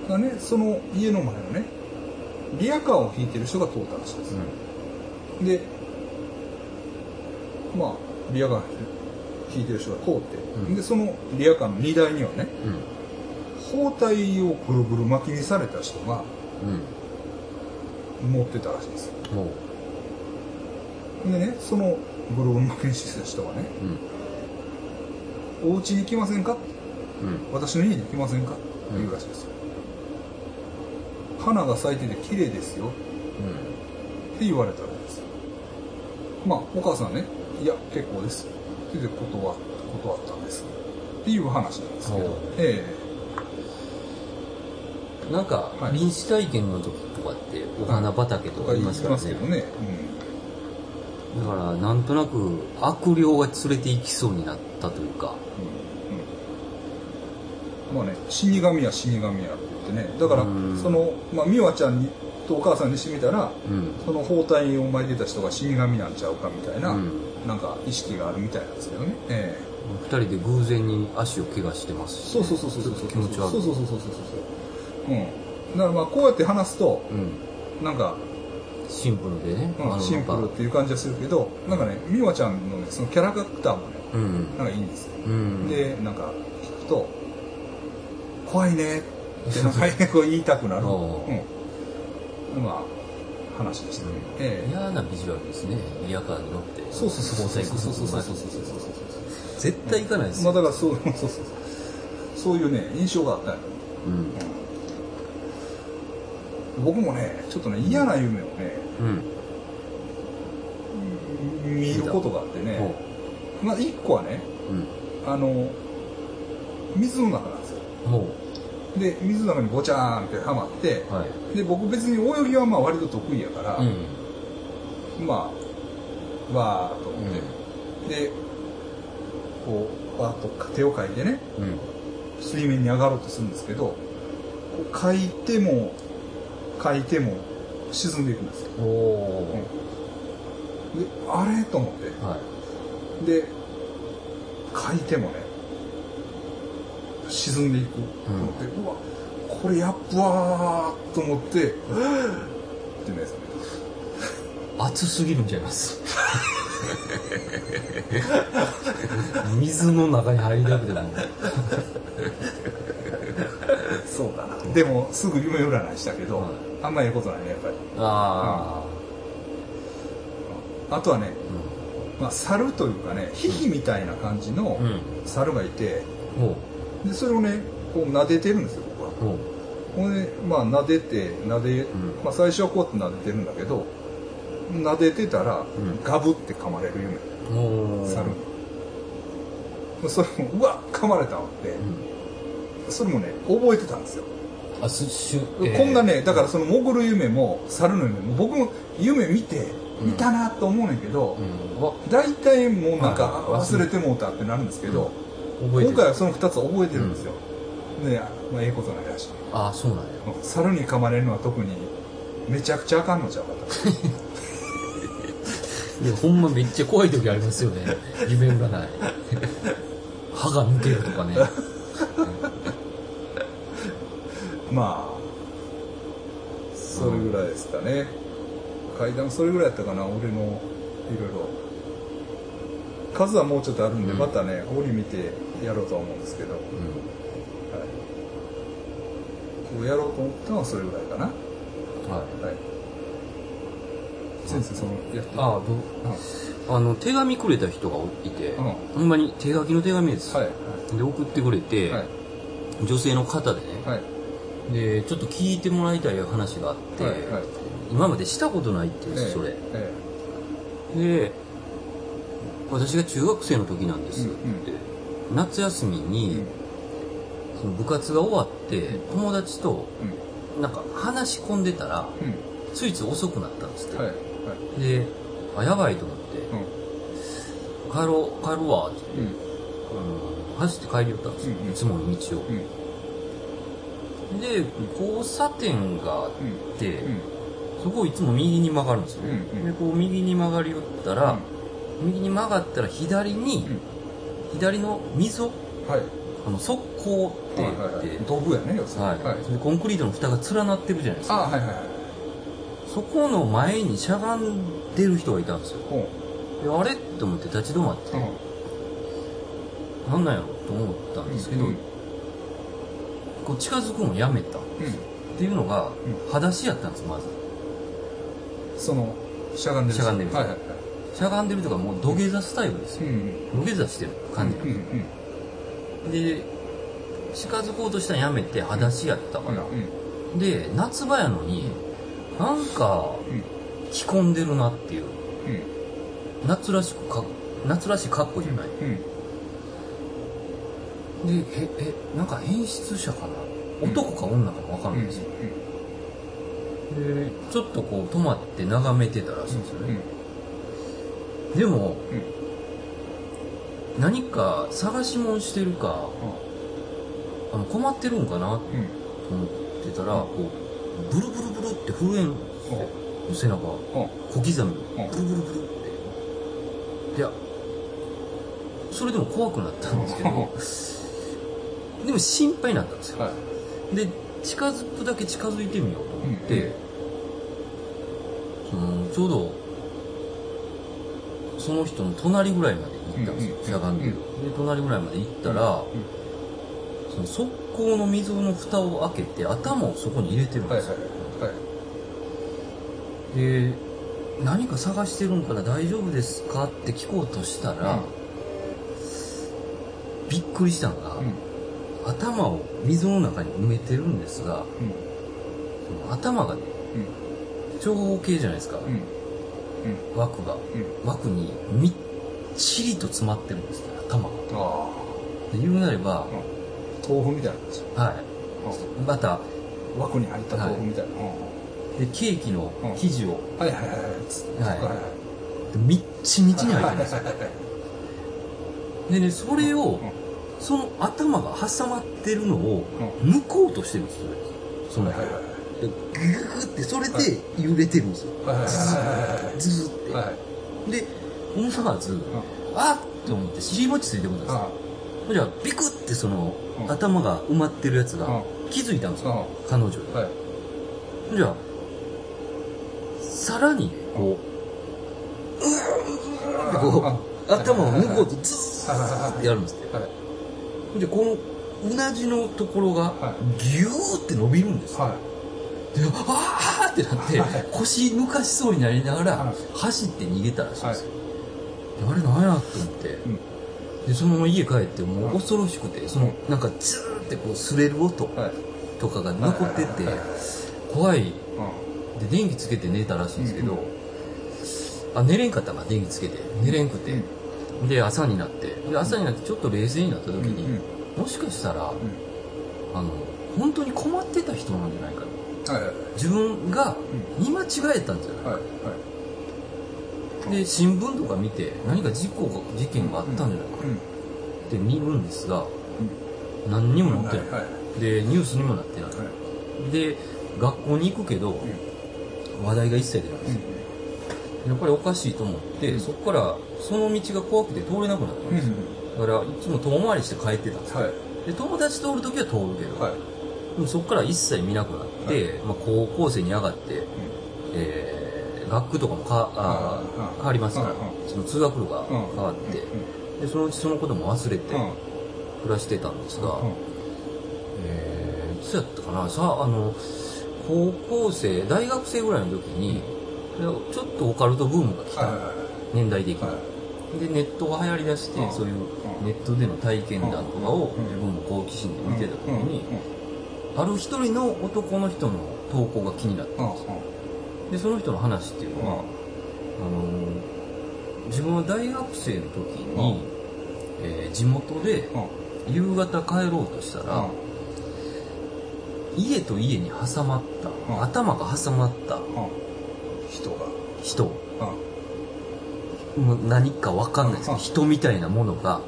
Speaker 2: い。
Speaker 1: だねその家の前のねリアカーを引いてる人が通ったらしいんですよ、でまあリアカー引いてる人が通って、
Speaker 2: うん
Speaker 1: でそのリアカーの荷台にはね
Speaker 2: うん。
Speaker 1: 包帯をぐるぐる巻きにされた人が
Speaker 2: うん。
Speaker 1: 持ってたらしいんです。でねそのぐるぐる巻きにしてた人がね
Speaker 2: うん。
Speaker 1: 「お家に来ませんか?」
Speaker 2: うん。
Speaker 1: 私の家に来ませんか?」って言うらしいです。よ、花が咲いてて綺麗ですよ。って言われたらです。よまあお母さんね「いや結構です」って言って断っ断ったんです。っていう話なんですけど。え
Speaker 2: う。ん。なんか
Speaker 1: は、い。
Speaker 2: 臨死体験の時とかって、お花畑
Speaker 1: え
Speaker 2: とか言いますからね。
Speaker 1: けどね、
Speaker 2: だから、なんとなく、悪霊が連れて行きそうになったというか。
Speaker 1: うんうんまあね死神や死神やって言ってね。だから
Speaker 2: うん。
Speaker 1: その、まあ、美和ちゃんにとお母さんにしてみたら
Speaker 2: うん。
Speaker 1: その包帯を巻いてた人が死神なんちゃうかみたいな、
Speaker 2: うん。
Speaker 1: なんか意識があるみたいなんですけどね、え
Speaker 2: 二人で偶然に足を怪我してますし
Speaker 1: えそうそうそうそうそう。
Speaker 2: 気持ち悪い。
Speaker 1: そうそうそうそうそうそう。うん。だからまあこうやって話すと
Speaker 2: うん。
Speaker 1: なんか、
Speaker 2: シンプルでね。
Speaker 1: うんシンプルっていう感じはするけどなんかね美和ちゃんのねそのキャラクターもね
Speaker 2: うん。
Speaker 1: なんかいいんですよ、
Speaker 2: うん。
Speaker 1: でなんか聞くと怖いね。ってなんかこう言いたくなる、うん、まあ話でしたね、ええ。
Speaker 2: 嫌なビジュアルですね。リヤカーに乗って。
Speaker 1: そうそうそうそう
Speaker 2: 交際
Speaker 1: そうそうそうそうそう
Speaker 2: 絶対行かないですよ、
Speaker 1: まあだからそうそうそうそういうね印象があった
Speaker 2: うん
Speaker 1: 僕もねちょっとね嫌な夢をね、
Speaker 2: うん
Speaker 1: 見ることがあってね、まあ一個はね
Speaker 2: うん
Speaker 1: あの水の中なんですよ
Speaker 2: も
Speaker 1: で水の中にボチャーンってはまって
Speaker 2: うはい。
Speaker 1: で僕別に泳ぎはまあ割と得意やから、
Speaker 2: うん。
Speaker 1: まあわーっと思って、でこうわーっと手をかいてね
Speaker 2: うん。
Speaker 1: 水面に上がろうとするんですけどかいてもかいても沈んでいくんですよ。であれ？と思って。
Speaker 2: ー、はい。
Speaker 1: で書いてもね沈んでいく。と思って、うわこれやっぶわーと思ってって目覚め
Speaker 2: 熱すぎるんちゃいます水の中に入りたくても。
Speaker 1: たそうだな。でもすぐ夢占いしたけど、
Speaker 2: はい
Speaker 1: あんまりいいことないねやっぱり。
Speaker 2: あ
Speaker 1: あとはね、
Speaker 2: あ
Speaker 1: まあ、猿というかねヒヒみたいな感じの
Speaker 2: うん。
Speaker 1: 猿がいて
Speaker 2: ほ
Speaker 1: でそれをねこう撫でてるんですよ僕は。
Speaker 2: う。ほ
Speaker 1: んでまあ撫でて撫で、
Speaker 2: ん。
Speaker 1: まあ、最初はこうやって撫でてるんだけど撫でてたら、
Speaker 2: ん。
Speaker 1: ガブって噛まれる夢。猿。にそれもうわ噛まれたわって。
Speaker 2: うん。
Speaker 1: それもね覚えてたんですよ、
Speaker 2: あすしゅ、
Speaker 1: こんなねだからその潜る夢も猿の夢も僕も夢見て
Speaker 2: うん。
Speaker 1: 見たなと思うねんけど、
Speaker 2: うん。わ
Speaker 1: 大体もうなんか
Speaker 2: はい
Speaker 1: 忘れてもうたってなるんですけど、
Speaker 2: 覚えてる。
Speaker 1: 今回はその2つ覚えてるんですよ、で、まあ、ええことないらしい
Speaker 2: ああそうなんや。
Speaker 1: 猿に噛まれるのは特にめちゃくちゃあかんのちゃうかと。
Speaker 2: いやほんまめっちゃ怖い時ありますよね。夢占い。歯が抜けるとかね。
Speaker 1: まあそれぐらいですかね、階段それぐらいやったかな。俺のいろいろ。数はもうちょっとあるんで、
Speaker 2: うん。
Speaker 1: またね折見てやろうとは思うんですけど、はい、こうやろうと思ったのはそれぐらいかな。は
Speaker 2: はい。
Speaker 1: い先生そのやって
Speaker 2: ああどあの手紙くれた人がいて、
Speaker 1: うん。
Speaker 2: ほんまに手書きの手紙です、
Speaker 1: はい。
Speaker 2: で送ってくれて、
Speaker 1: はい。
Speaker 2: 女性の方でね、
Speaker 1: はい。
Speaker 2: でちょっと聞いてもらいたい話があって、
Speaker 1: はい。はい。
Speaker 2: 今までしたことないって言うんです、それ。
Speaker 1: え
Speaker 2: で私が中学生の時なんですっ
Speaker 1: うん
Speaker 2: て、夏休み
Speaker 1: え
Speaker 2: に、その部活が終わって友達と
Speaker 1: うん。
Speaker 2: なんか話し込んでたら
Speaker 1: うん。
Speaker 2: ついつい遅くなったんですって、
Speaker 1: はい。はい。
Speaker 2: であやばいと思って。
Speaker 1: うん。
Speaker 2: 帰ろう帰るわってって、うん、走って帰り寄ったんですよ、
Speaker 1: うんうん。
Speaker 2: いつもの道を、
Speaker 1: うん。
Speaker 2: で交差点があって、
Speaker 1: うん。
Speaker 2: そこをいつも右に曲がるんですよ、
Speaker 1: うんうん。
Speaker 2: でこう右に曲がり寄ったら、右に曲がったら左に、左の溝
Speaker 1: はい。
Speaker 2: あの側溝って言って、
Speaker 1: はいはい。はい道具やね要するに。
Speaker 2: はい。
Speaker 1: はい。
Speaker 2: でコンクリートの蓋が連なってるじゃないですか。
Speaker 1: あはいはいはい。
Speaker 2: そこの前にしゃがんでる人がいたんですよ。
Speaker 1: ほ
Speaker 2: であれと思って立ち止まって、
Speaker 1: ううん
Speaker 2: なんなんやろと思ったんですけど、
Speaker 1: うん。
Speaker 2: こう近づくのやめた。っ
Speaker 1: うん。
Speaker 2: ていうのが
Speaker 1: う
Speaker 2: 裸足やったんですまず。
Speaker 1: そのしゃがんでる
Speaker 2: しゃがんでる
Speaker 1: はいはいはい
Speaker 2: しゃがんでるとかもう土下座スタイルですよ、
Speaker 1: ん。
Speaker 2: 土下座してる感じで近づこうとしたらやめて裸足やったから、
Speaker 1: うん。
Speaker 2: で夏場やのになんか
Speaker 1: うん。
Speaker 2: 着込んでるなっていう。
Speaker 1: うん。
Speaker 2: 夏らしくか夏らしい格好じゃない、
Speaker 1: うん
Speaker 2: でええなんか変質者かな？男か女かも分かんないですよ、でちょっとこう止まって眺めてたらしいんですよね、でも何か探し物してるかあの困ってるんかなと思ってたらこうブルブルブルって震えん。背中。小刻み。にブルブルブルって。いやそれでも怖くなったんですけどでも心配になったんですよ。
Speaker 1: はい。
Speaker 2: で近づくだけ近づいてみようと思って、そのちょうどその人の隣ぐらいまで行ったんですよ、
Speaker 1: うん
Speaker 2: しゃがんでる、で隣ぐらいまで行ったら、そその側溝の溝の蓋を開けて頭をそこに入れてるん
Speaker 1: はい
Speaker 2: ですよ、
Speaker 1: はいはい。
Speaker 2: で何か探してるんから大丈夫ですかって聞こうとしたら、びっくりしたのが、
Speaker 1: うん。
Speaker 2: 頭を水の中に埋めてるんですが
Speaker 1: うん。
Speaker 2: その頭がね
Speaker 1: うん。
Speaker 2: 長方形じゃないですか、
Speaker 1: うん
Speaker 2: 枠が。
Speaker 1: うん。
Speaker 2: 枠にみっちりと詰まってるんですね頭が。言うなれば、
Speaker 1: あ豆腐みたいな感じ。
Speaker 2: はい。また
Speaker 1: 枠に入った豆腐みたいな、
Speaker 2: でケーキの生地を、
Speaker 1: はいはいはいはい。つ
Speaker 2: はい
Speaker 1: はい
Speaker 2: みっちみちに入ってるんですよ。でねそれを
Speaker 1: うん。
Speaker 2: その頭が挟まってるのを抜こうとしてるんですよその
Speaker 1: はいはいはい
Speaker 2: でグググってそれで揺れてるんですよ。
Speaker 1: はい
Speaker 2: ズズって、
Speaker 1: はいはい
Speaker 2: で思わず、あっって思って尻餅ついてくるんですよ。
Speaker 1: あ
Speaker 2: じゃあビクってその、
Speaker 1: うん。
Speaker 2: 頭が埋まってるやつが
Speaker 1: う
Speaker 2: 気づいたんですよ、
Speaker 1: う
Speaker 2: 彼女に。
Speaker 1: はい。
Speaker 2: じゃあさらにこううーってこう頭を抜こうとズーってやるんですって。
Speaker 1: はい。
Speaker 2: でこのうなじのところが
Speaker 1: は
Speaker 2: ギューって伸びるんですよあーってなって腰抜かしそうになりながら
Speaker 1: はい。
Speaker 2: 走って逃げたらしいん
Speaker 1: い
Speaker 2: ですよ、であれなんやと思って、
Speaker 1: うん。
Speaker 2: でそのまま家帰ってもう恐ろしくてそのなんかズーってこう擦れる音
Speaker 1: はい。
Speaker 2: とかが残ってて怖い。
Speaker 1: うん。
Speaker 2: で電気つけて寝たらしいんですけど、あ寝れんかったな電気つけて。寝れんくて、で朝になって。で朝になってちょっと冷静になった時に、
Speaker 1: うん。
Speaker 2: もしかしたら、
Speaker 1: ん。
Speaker 2: あの本当に困ってた人なんじゃないか自分が見間違えたんじゃない？
Speaker 1: はいはい。
Speaker 2: で新聞とか見て何か事故が事件があったんじゃない？か
Speaker 1: うん。
Speaker 2: って見るんですが何にも載ってない、でニュースにもなってない、
Speaker 1: はい。
Speaker 2: で学校に行くけど、話題が一切出ないんですよ、やっぱりおかしいと思って、
Speaker 1: うん。
Speaker 2: そこからその道が怖くて通れなくなったんですよ、だからいつも遠回りして帰ってたんですよ、
Speaker 1: はい。
Speaker 2: で友達通る時は通るけど、
Speaker 1: はい
Speaker 2: でもそこから一切見なくなって、まあ、高校生に上がって、えー学区とかもかあー
Speaker 1: うん。
Speaker 2: 変わりますから、
Speaker 1: うん。
Speaker 2: その通学路が変わって、でそのうちそのことも忘れて
Speaker 1: うん。
Speaker 2: 暮らしてたんですが、
Speaker 1: うん。
Speaker 2: えーいつやったかなさあの高校生大学生ぐらいの時に、ちょっとオカルトブームが来た、
Speaker 1: はいはいはい
Speaker 2: 年代的に、
Speaker 1: は
Speaker 2: でネットが流行りだして、
Speaker 1: うん。
Speaker 2: そういうネットでの体験談とかを自分も好奇心で見てた時に、ある一人の男の人の投稿が気になったんですよ。でその人の話っていうのは、あのー自分は大学生の時に、えー地元で夕方帰ろうとしたら、家と家に挟まった、
Speaker 1: うん
Speaker 2: 頭が挟まった
Speaker 1: 人が
Speaker 2: 人。
Speaker 1: うん
Speaker 2: もう何か分かんないですけど、
Speaker 1: うん
Speaker 2: 人みたいなものが
Speaker 1: う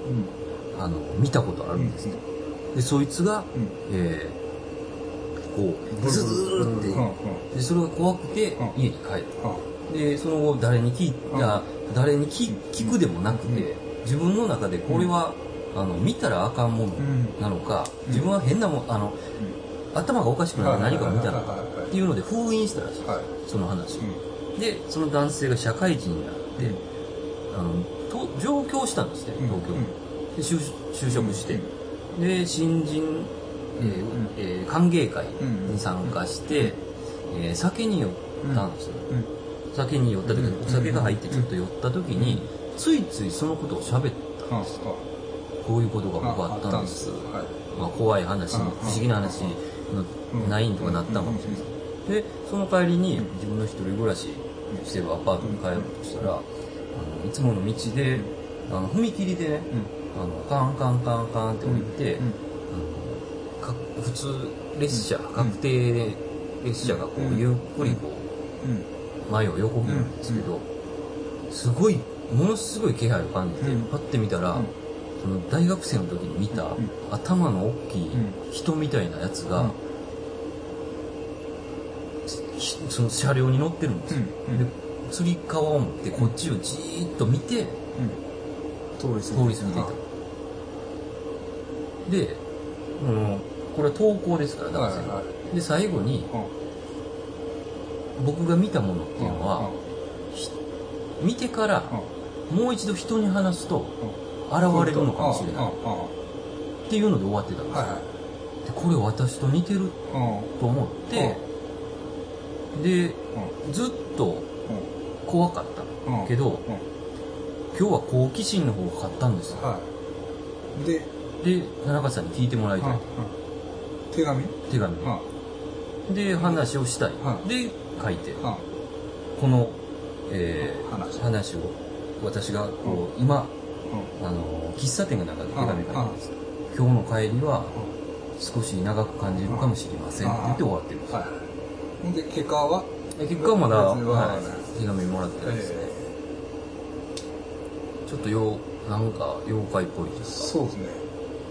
Speaker 1: ん。
Speaker 2: あの見たことあるんですね、でそいつが、
Speaker 1: うん。
Speaker 2: えーこうズーって、でそれが怖くて
Speaker 1: うん。
Speaker 2: 家に帰った、でその後誰に聞いた、誰に聞聞くでもなくて、自分の中でこれは、あの見たらあかんものなのか、自分は変なもんあの、頭がおかしくなって何かを見たのかっていうので封印したらしい、
Speaker 1: はい。
Speaker 2: その話。でその男性が社会人になって、あのと上京したんですね東京。に、就職して、で新人、えーえー歓迎会に参加して、えー酒に酔ったんですよ、酒に酔った時にお酒が入ってちょっと酔った時に、ついついそのことを喋ったんですこういうことが僕はあったんです、まあ、怖い話、
Speaker 1: うん。
Speaker 2: 不思議な話のないんとかなったかもしれない、でその帰りに自分の一人暮らししてるアパートに帰ろうとしたら、あのいつもの道であの踏切でね、あのカンカンカンカンって降りて、か普通列車確定列車がこうゆっくりこう前を横切るんですけど、すごいものすごい気配を感じて、
Speaker 1: うん。
Speaker 2: パッて見たら、
Speaker 1: うん。
Speaker 2: その大学生の時に見た、
Speaker 1: ん。
Speaker 2: 頭の大きい人みたいなやつが、その車両に乗ってるんですよ、
Speaker 1: うん。
Speaker 2: でつり革を持ってこっちをじーっと見て
Speaker 1: 通り過ぎ
Speaker 2: 通り過ぎていた、で、うん、これは投稿ですから男性の、
Speaker 1: はいは
Speaker 2: で最後に僕が見たものっていうのは、ひ見てからもう一度人に話すと現れるのかもしれない。っていうので終わってたんですよ、
Speaker 1: はいはい。
Speaker 2: これ私と似てる
Speaker 1: うん。
Speaker 2: と思って、でずっと怖かった
Speaker 1: うん。
Speaker 2: けど、
Speaker 1: うん。
Speaker 2: 今日は好奇心の方が勝ったんですよ。
Speaker 1: はい。で、
Speaker 2: で田中さんに聞いてもらいたい、
Speaker 1: 手紙？
Speaker 2: 手紙。
Speaker 1: うん
Speaker 2: で話をしたい、
Speaker 1: はい
Speaker 2: で書いて。
Speaker 1: うん
Speaker 2: この、えー
Speaker 1: 話。
Speaker 2: 話を私がこう今あの喫茶店が中で手紙書いてるんです今日の帰りは少し長く感じるかもしれません。って言って終わってるんです。
Speaker 1: はい。で結果は？
Speaker 2: で結果はまだ、
Speaker 1: は
Speaker 2: はい、手紙もらってないですね、
Speaker 1: え
Speaker 2: ちょっとようなんか妖怪っぽいで
Speaker 1: ー
Speaker 2: すか。
Speaker 1: そうですね。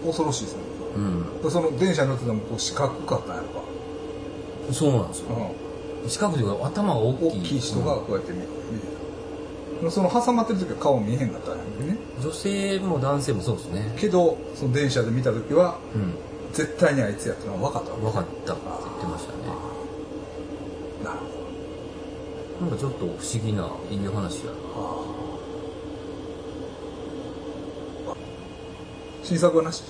Speaker 1: 恐ろしいですね
Speaker 2: うん。
Speaker 1: その電車に乗っててもこう四角かったんやろか。
Speaker 2: そうなんですよ。四角というか頭が大きい。
Speaker 1: 大きい人がこうやって見見てた。その挟まってる時は顔見えへんかったんやけどね。
Speaker 2: うん女性も男性もそうですね。
Speaker 1: けどその電車で見た時は
Speaker 2: うん。
Speaker 1: 絶対にあいつやってのは分かったわ
Speaker 2: 分かったって言ってましたね。
Speaker 1: なる
Speaker 2: なんかちょっと不思議ないい話やな。
Speaker 1: ほど新作はなし？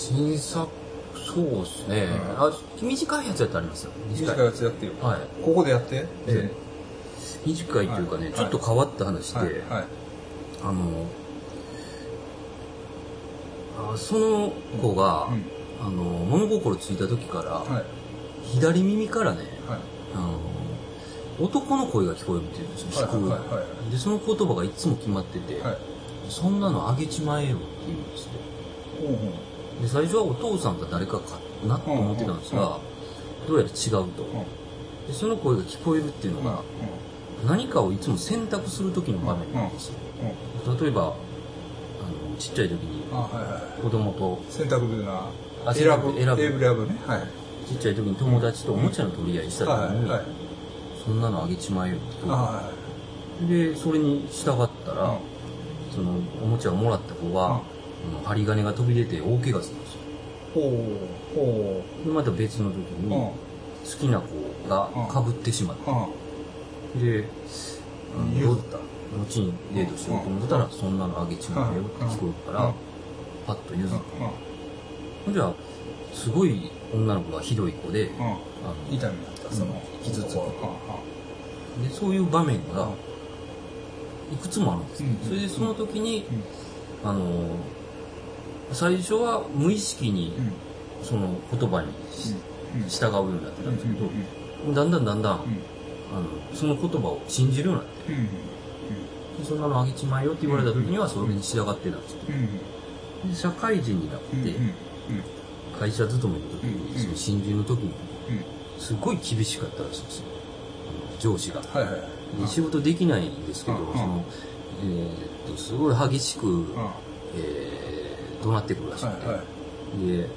Speaker 2: 新作そうですね、
Speaker 1: うん。
Speaker 2: あ短いやつやってありますよ。
Speaker 1: 短いやつやってよ。
Speaker 2: はい。
Speaker 1: ここでやって？
Speaker 2: え短いというかね、
Speaker 1: はい。
Speaker 2: ちょっと変わった話で、
Speaker 1: はい。はい。
Speaker 2: あのあその子が、
Speaker 1: うん。
Speaker 2: あの物心ついた時から、
Speaker 1: はい。
Speaker 2: 左耳からね
Speaker 1: はい。
Speaker 2: あの男の声が聞こえるっていうんですよ、
Speaker 1: はい
Speaker 2: 低い、
Speaker 1: はいはい。は
Speaker 2: でその言葉がいつも決まってて、
Speaker 1: はい。
Speaker 2: そんなのあげちまえよって言うんですよ
Speaker 1: ほうほう
Speaker 2: で最初はお父さんか誰かかなと思ってたんですが、どうやら違うと、でその声が聞こえるっていうのが、何かをいつも選択する時の場面なんですよ、例えばあのちっちゃい時に子供と
Speaker 1: 選択というのは
Speaker 2: あ
Speaker 1: 選ぶ
Speaker 2: 選ぶ。
Speaker 1: 選ぶね。はい。
Speaker 2: ちっちゃい時に友達とおもちゃの取り合いした時に、
Speaker 1: はいはい
Speaker 2: そんなのあげちまえよって言う。
Speaker 1: あ
Speaker 2: でそれに従ったら、
Speaker 1: はい
Speaker 2: そのおもちゃをもらった子が、あの針金が飛び出て大怪我するんですよ。
Speaker 1: ほうほ
Speaker 2: でまた別の時に、
Speaker 1: ううん。
Speaker 2: 好きな子がかぶってしまって、
Speaker 1: うん。
Speaker 2: で、あの
Speaker 1: 譲った。
Speaker 2: 後にデートしようと思ってたら、そんなのあげちまえよって聞こえるから、
Speaker 1: うん。
Speaker 2: パッと譲って、
Speaker 1: う
Speaker 2: じゃあすごい女の子がひどい子で、
Speaker 1: 痛みだったその
Speaker 2: 傷つく
Speaker 1: うん。
Speaker 2: でそういう場面がいくつもあるんですそれでその時に、
Speaker 1: うん。
Speaker 2: あの最初は無意識に
Speaker 1: うん。
Speaker 2: その言葉に従うようになってたんですけど、
Speaker 1: うん。
Speaker 2: だん。だん。だん。だん、
Speaker 1: うん。
Speaker 2: あのその言葉を信じるようになって
Speaker 1: うん。
Speaker 2: でそん。なのあげちまえよって言われた時にはそれに従ってたん。ですよ
Speaker 1: うん。
Speaker 2: で社会人になって、会社勤めの時に、
Speaker 1: うん。
Speaker 2: その新人の時に
Speaker 1: うん。
Speaker 2: すごい厳しかったらしいん。ですよ上司が、仕事できないん。ですけど、
Speaker 1: うん。
Speaker 2: そのえーっとすごい激しく、
Speaker 1: うん。
Speaker 2: えー怒鳴ってくるらしくて、
Speaker 1: はいはい。
Speaker 2: で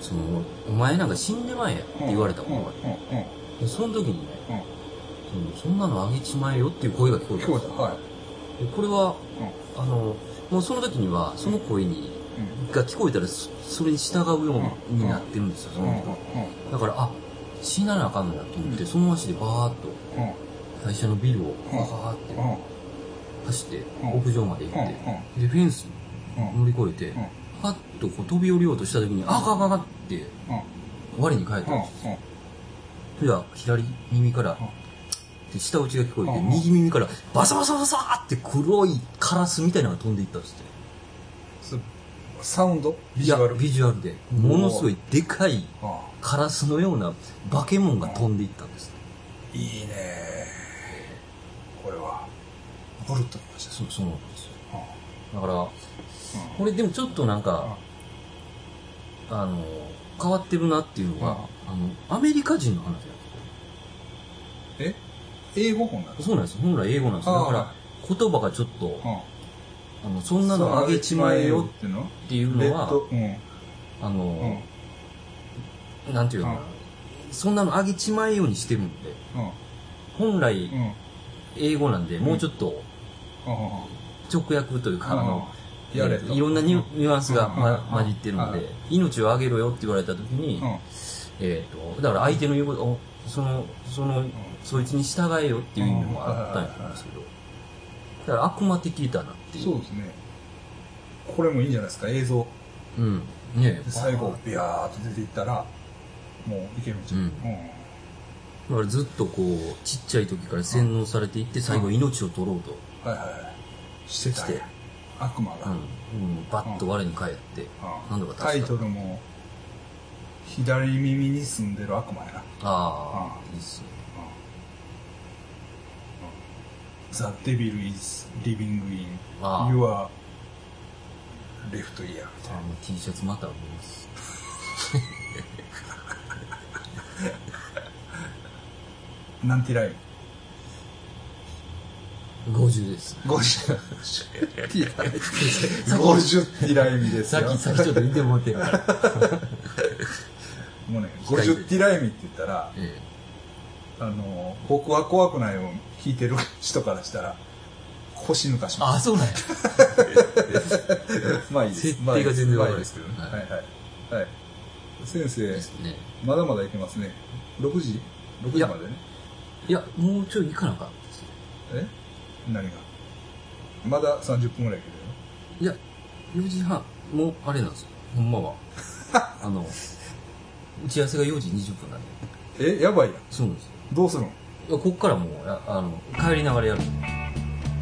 Speaker 2: その「お前なんか死んでまえや」って言われたものがあって
Speaker 1: うんうん
Speaker 2: でその時にね
Speaker 1: うん。
Speaker 2: その「そんなのあげちまえよ」っていう声が聞こえた
Speaker 1: 聞こえたはい。
Speaker 2: でこれは
Speaker 1: うん。
Speaker 2: あのもうその時にはその声に、
Speaker 1: うん。
Speaker 2: が聞こえたらそそれに従うようになってるんですよ、その人は。だからあ死ななあかんのやと思って、その足でバーッと会社のビルをバーって。
Speaker 1: うん
Speaker 2: 走って
Speaker 1: うん。
Speaker 2: 屋上まで行って、
Speaker 1: う
Speaker 2: でフェンス
Speaker 1: うん。
Speaker 2: 乗り越えて、
Speaker 1: うん。
Speaker 2: パッとこう飛び降りようとした時に、あかんあかんあかんって
Speaker 1: うん。
Speaker 2: 我に返ったんですよ。じゃあ左耳から、で下打ちが聞こえて、
Speaker 1: うん
Speaker 2: 右耳からバサバサバサーって黒いカラスみたいなのが飛んでいったんですって。
Speaker 1: サウンド？ビジュアル？
Speaker 2: ビジュアルで。ものすごいでかい
Speaker 1: あ
Speaker 2: カラスのような化け物が飛んでいったんです。
Speaker 1: あいいねブルッときました
Speaker 2: そう、そうなんですよ。
Speaker 1: あ。
Speaker 2: だから、
Speaker 1: あ
Speaker 2: これでもちょっとなんか、あの、変わってるなっていうのが、あの、アメリカ人の話なんです
Speaker 1: え？英語本なんです
Speaker 2: そうなんです。本来英語なんですよ。だから
Speaker 1: あ、
Speaker 2: 言葉がちょっと、
Speaker 1: か
Speaker 2: あの、そんなのあげちまえよ
Speaker 1: っていうの？
Speaker 2: っていうのは、あ
Speaker 1: うん。
Speaker 2: の、なんていうのかな。
Speaker 1: うん。
Speaker 2: そんなのあげちまえようにしてるんで、本来英語なんで、もうちょっと直訳というか、あの、
Speaker 1: やれと。
Speaker 2: いろんなニュアンスが、混じってるので
Speaker 1: うん、
Speaker 2: 命をあげろよって言われた時に、
Speaker 1: うん。
Speaker 2: えっと、だから相手の言うことを、その、その、そいつに従えよっていう意味もあったんやと思うんですけど、だから悪魔的だなっていう。
Speaker 1: そうですね。これもいいんじゃないですか映像。
Speaker 2: うん。ね
Speaker 1: で最後、ビヤーっと出ていったら、もう行けるんちゃう
Speaker 2: ん。だからずっとこう、ちっちゃい時から洗脳されていって、最後命を取ろうと
Speaker 1: はいはいはい。してたんや
Speaker 2: して
Speaker 1: 悪魔が。
Speaker 2: うん、うん、バッと我に返って、
Speaker 1: うん
Speaker 2: なんとか
Speaker 1: タイ。トルも、左耳に住んでる悪魔やな。
Speaker 2: ああ、
Speaker 1: うん
Speaker 2: いいっすね。
Speaker 1: The Devil is living in
Speaker 2: ああ
Speaker 1: your left ear みたい
Speaker 2: あもう T シャツまたあります。
Speaker 1: な。なんてライ
Speaker 2: 50です。
Speaker 1: ン ?50。ティライミ。50ティライミですよ。
Speaker 2: さっき、さっきちょっと言ってもらってるから。
Speaker 1: もうね、50ティライミって言ったら、
Speaker 2: え
Speaker 1: あの、僕は怖くないを弾いてる人からしたら、腰抜かし
Speaker 2: え。
Speaker 1: ま
Speaker 2: あ、そうなんや。
Speaker 1: す。まあいいです。
Speaker 2: 設定が全然わかんない
Speaker 1: ですけどね。
Speaker 2: はい
Speaker 1: はいはい。はい。先生
Speaker 2: ね。
Speaker 1: まだまだいけますね。6時 ?6 時までね。
Speaker 2: いや、もうちょい行かなか。
Speaker 1: え？何が？まだ30分ぐらいいけ。
Speaker 2: いや、4時半、もうあれなんですよ。ほんまは。あの、打ち合わせが4時20分なんで。
Speaker 1: え、やばいやん。
Speaker 2: そうなんですよ。
Speaker 1: どうするの？
Speaker 2: いや、こっからもう、ああの、帰りながらやる。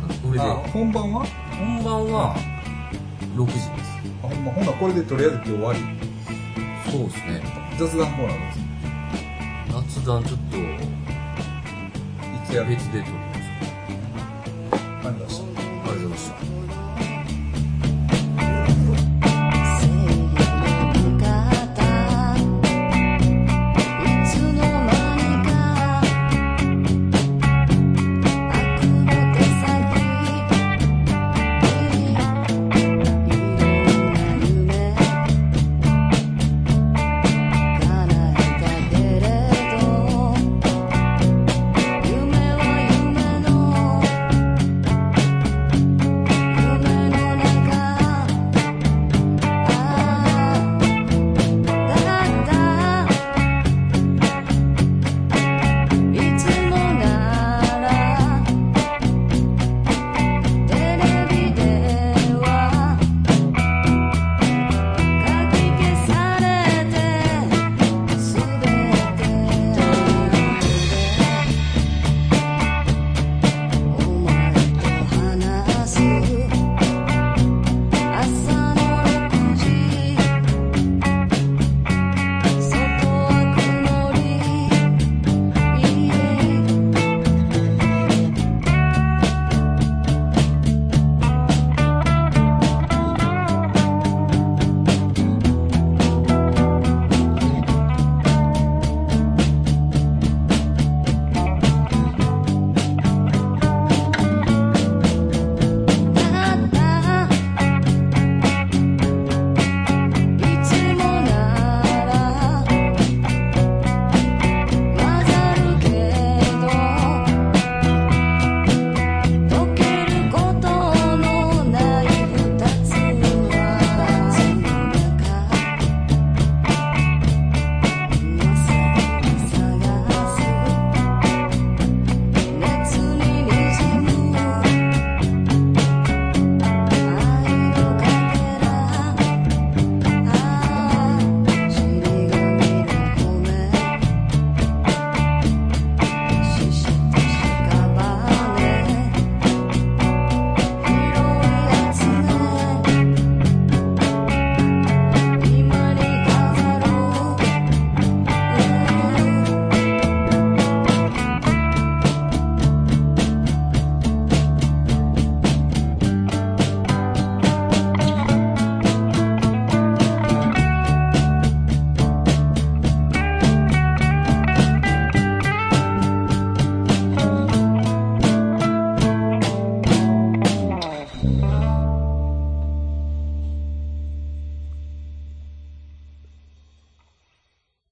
Speaker 2: あのこれで、
Speaker 1: あ、本番は？
Speaker 2: 本番は6時です。
Speaker 1: あほんま、ほんならこれでとりあえず今日終わり。
Speaker 2: そうですね。
Speaker 1: 雑談コーナーどうす
Speaker 2: 雑談ちょっと、
Speaker 1: るいつやる
Speaker 2: 別で撮りましょう。
Speaker 1: 何出した
Speaker 2: ありがとうございました。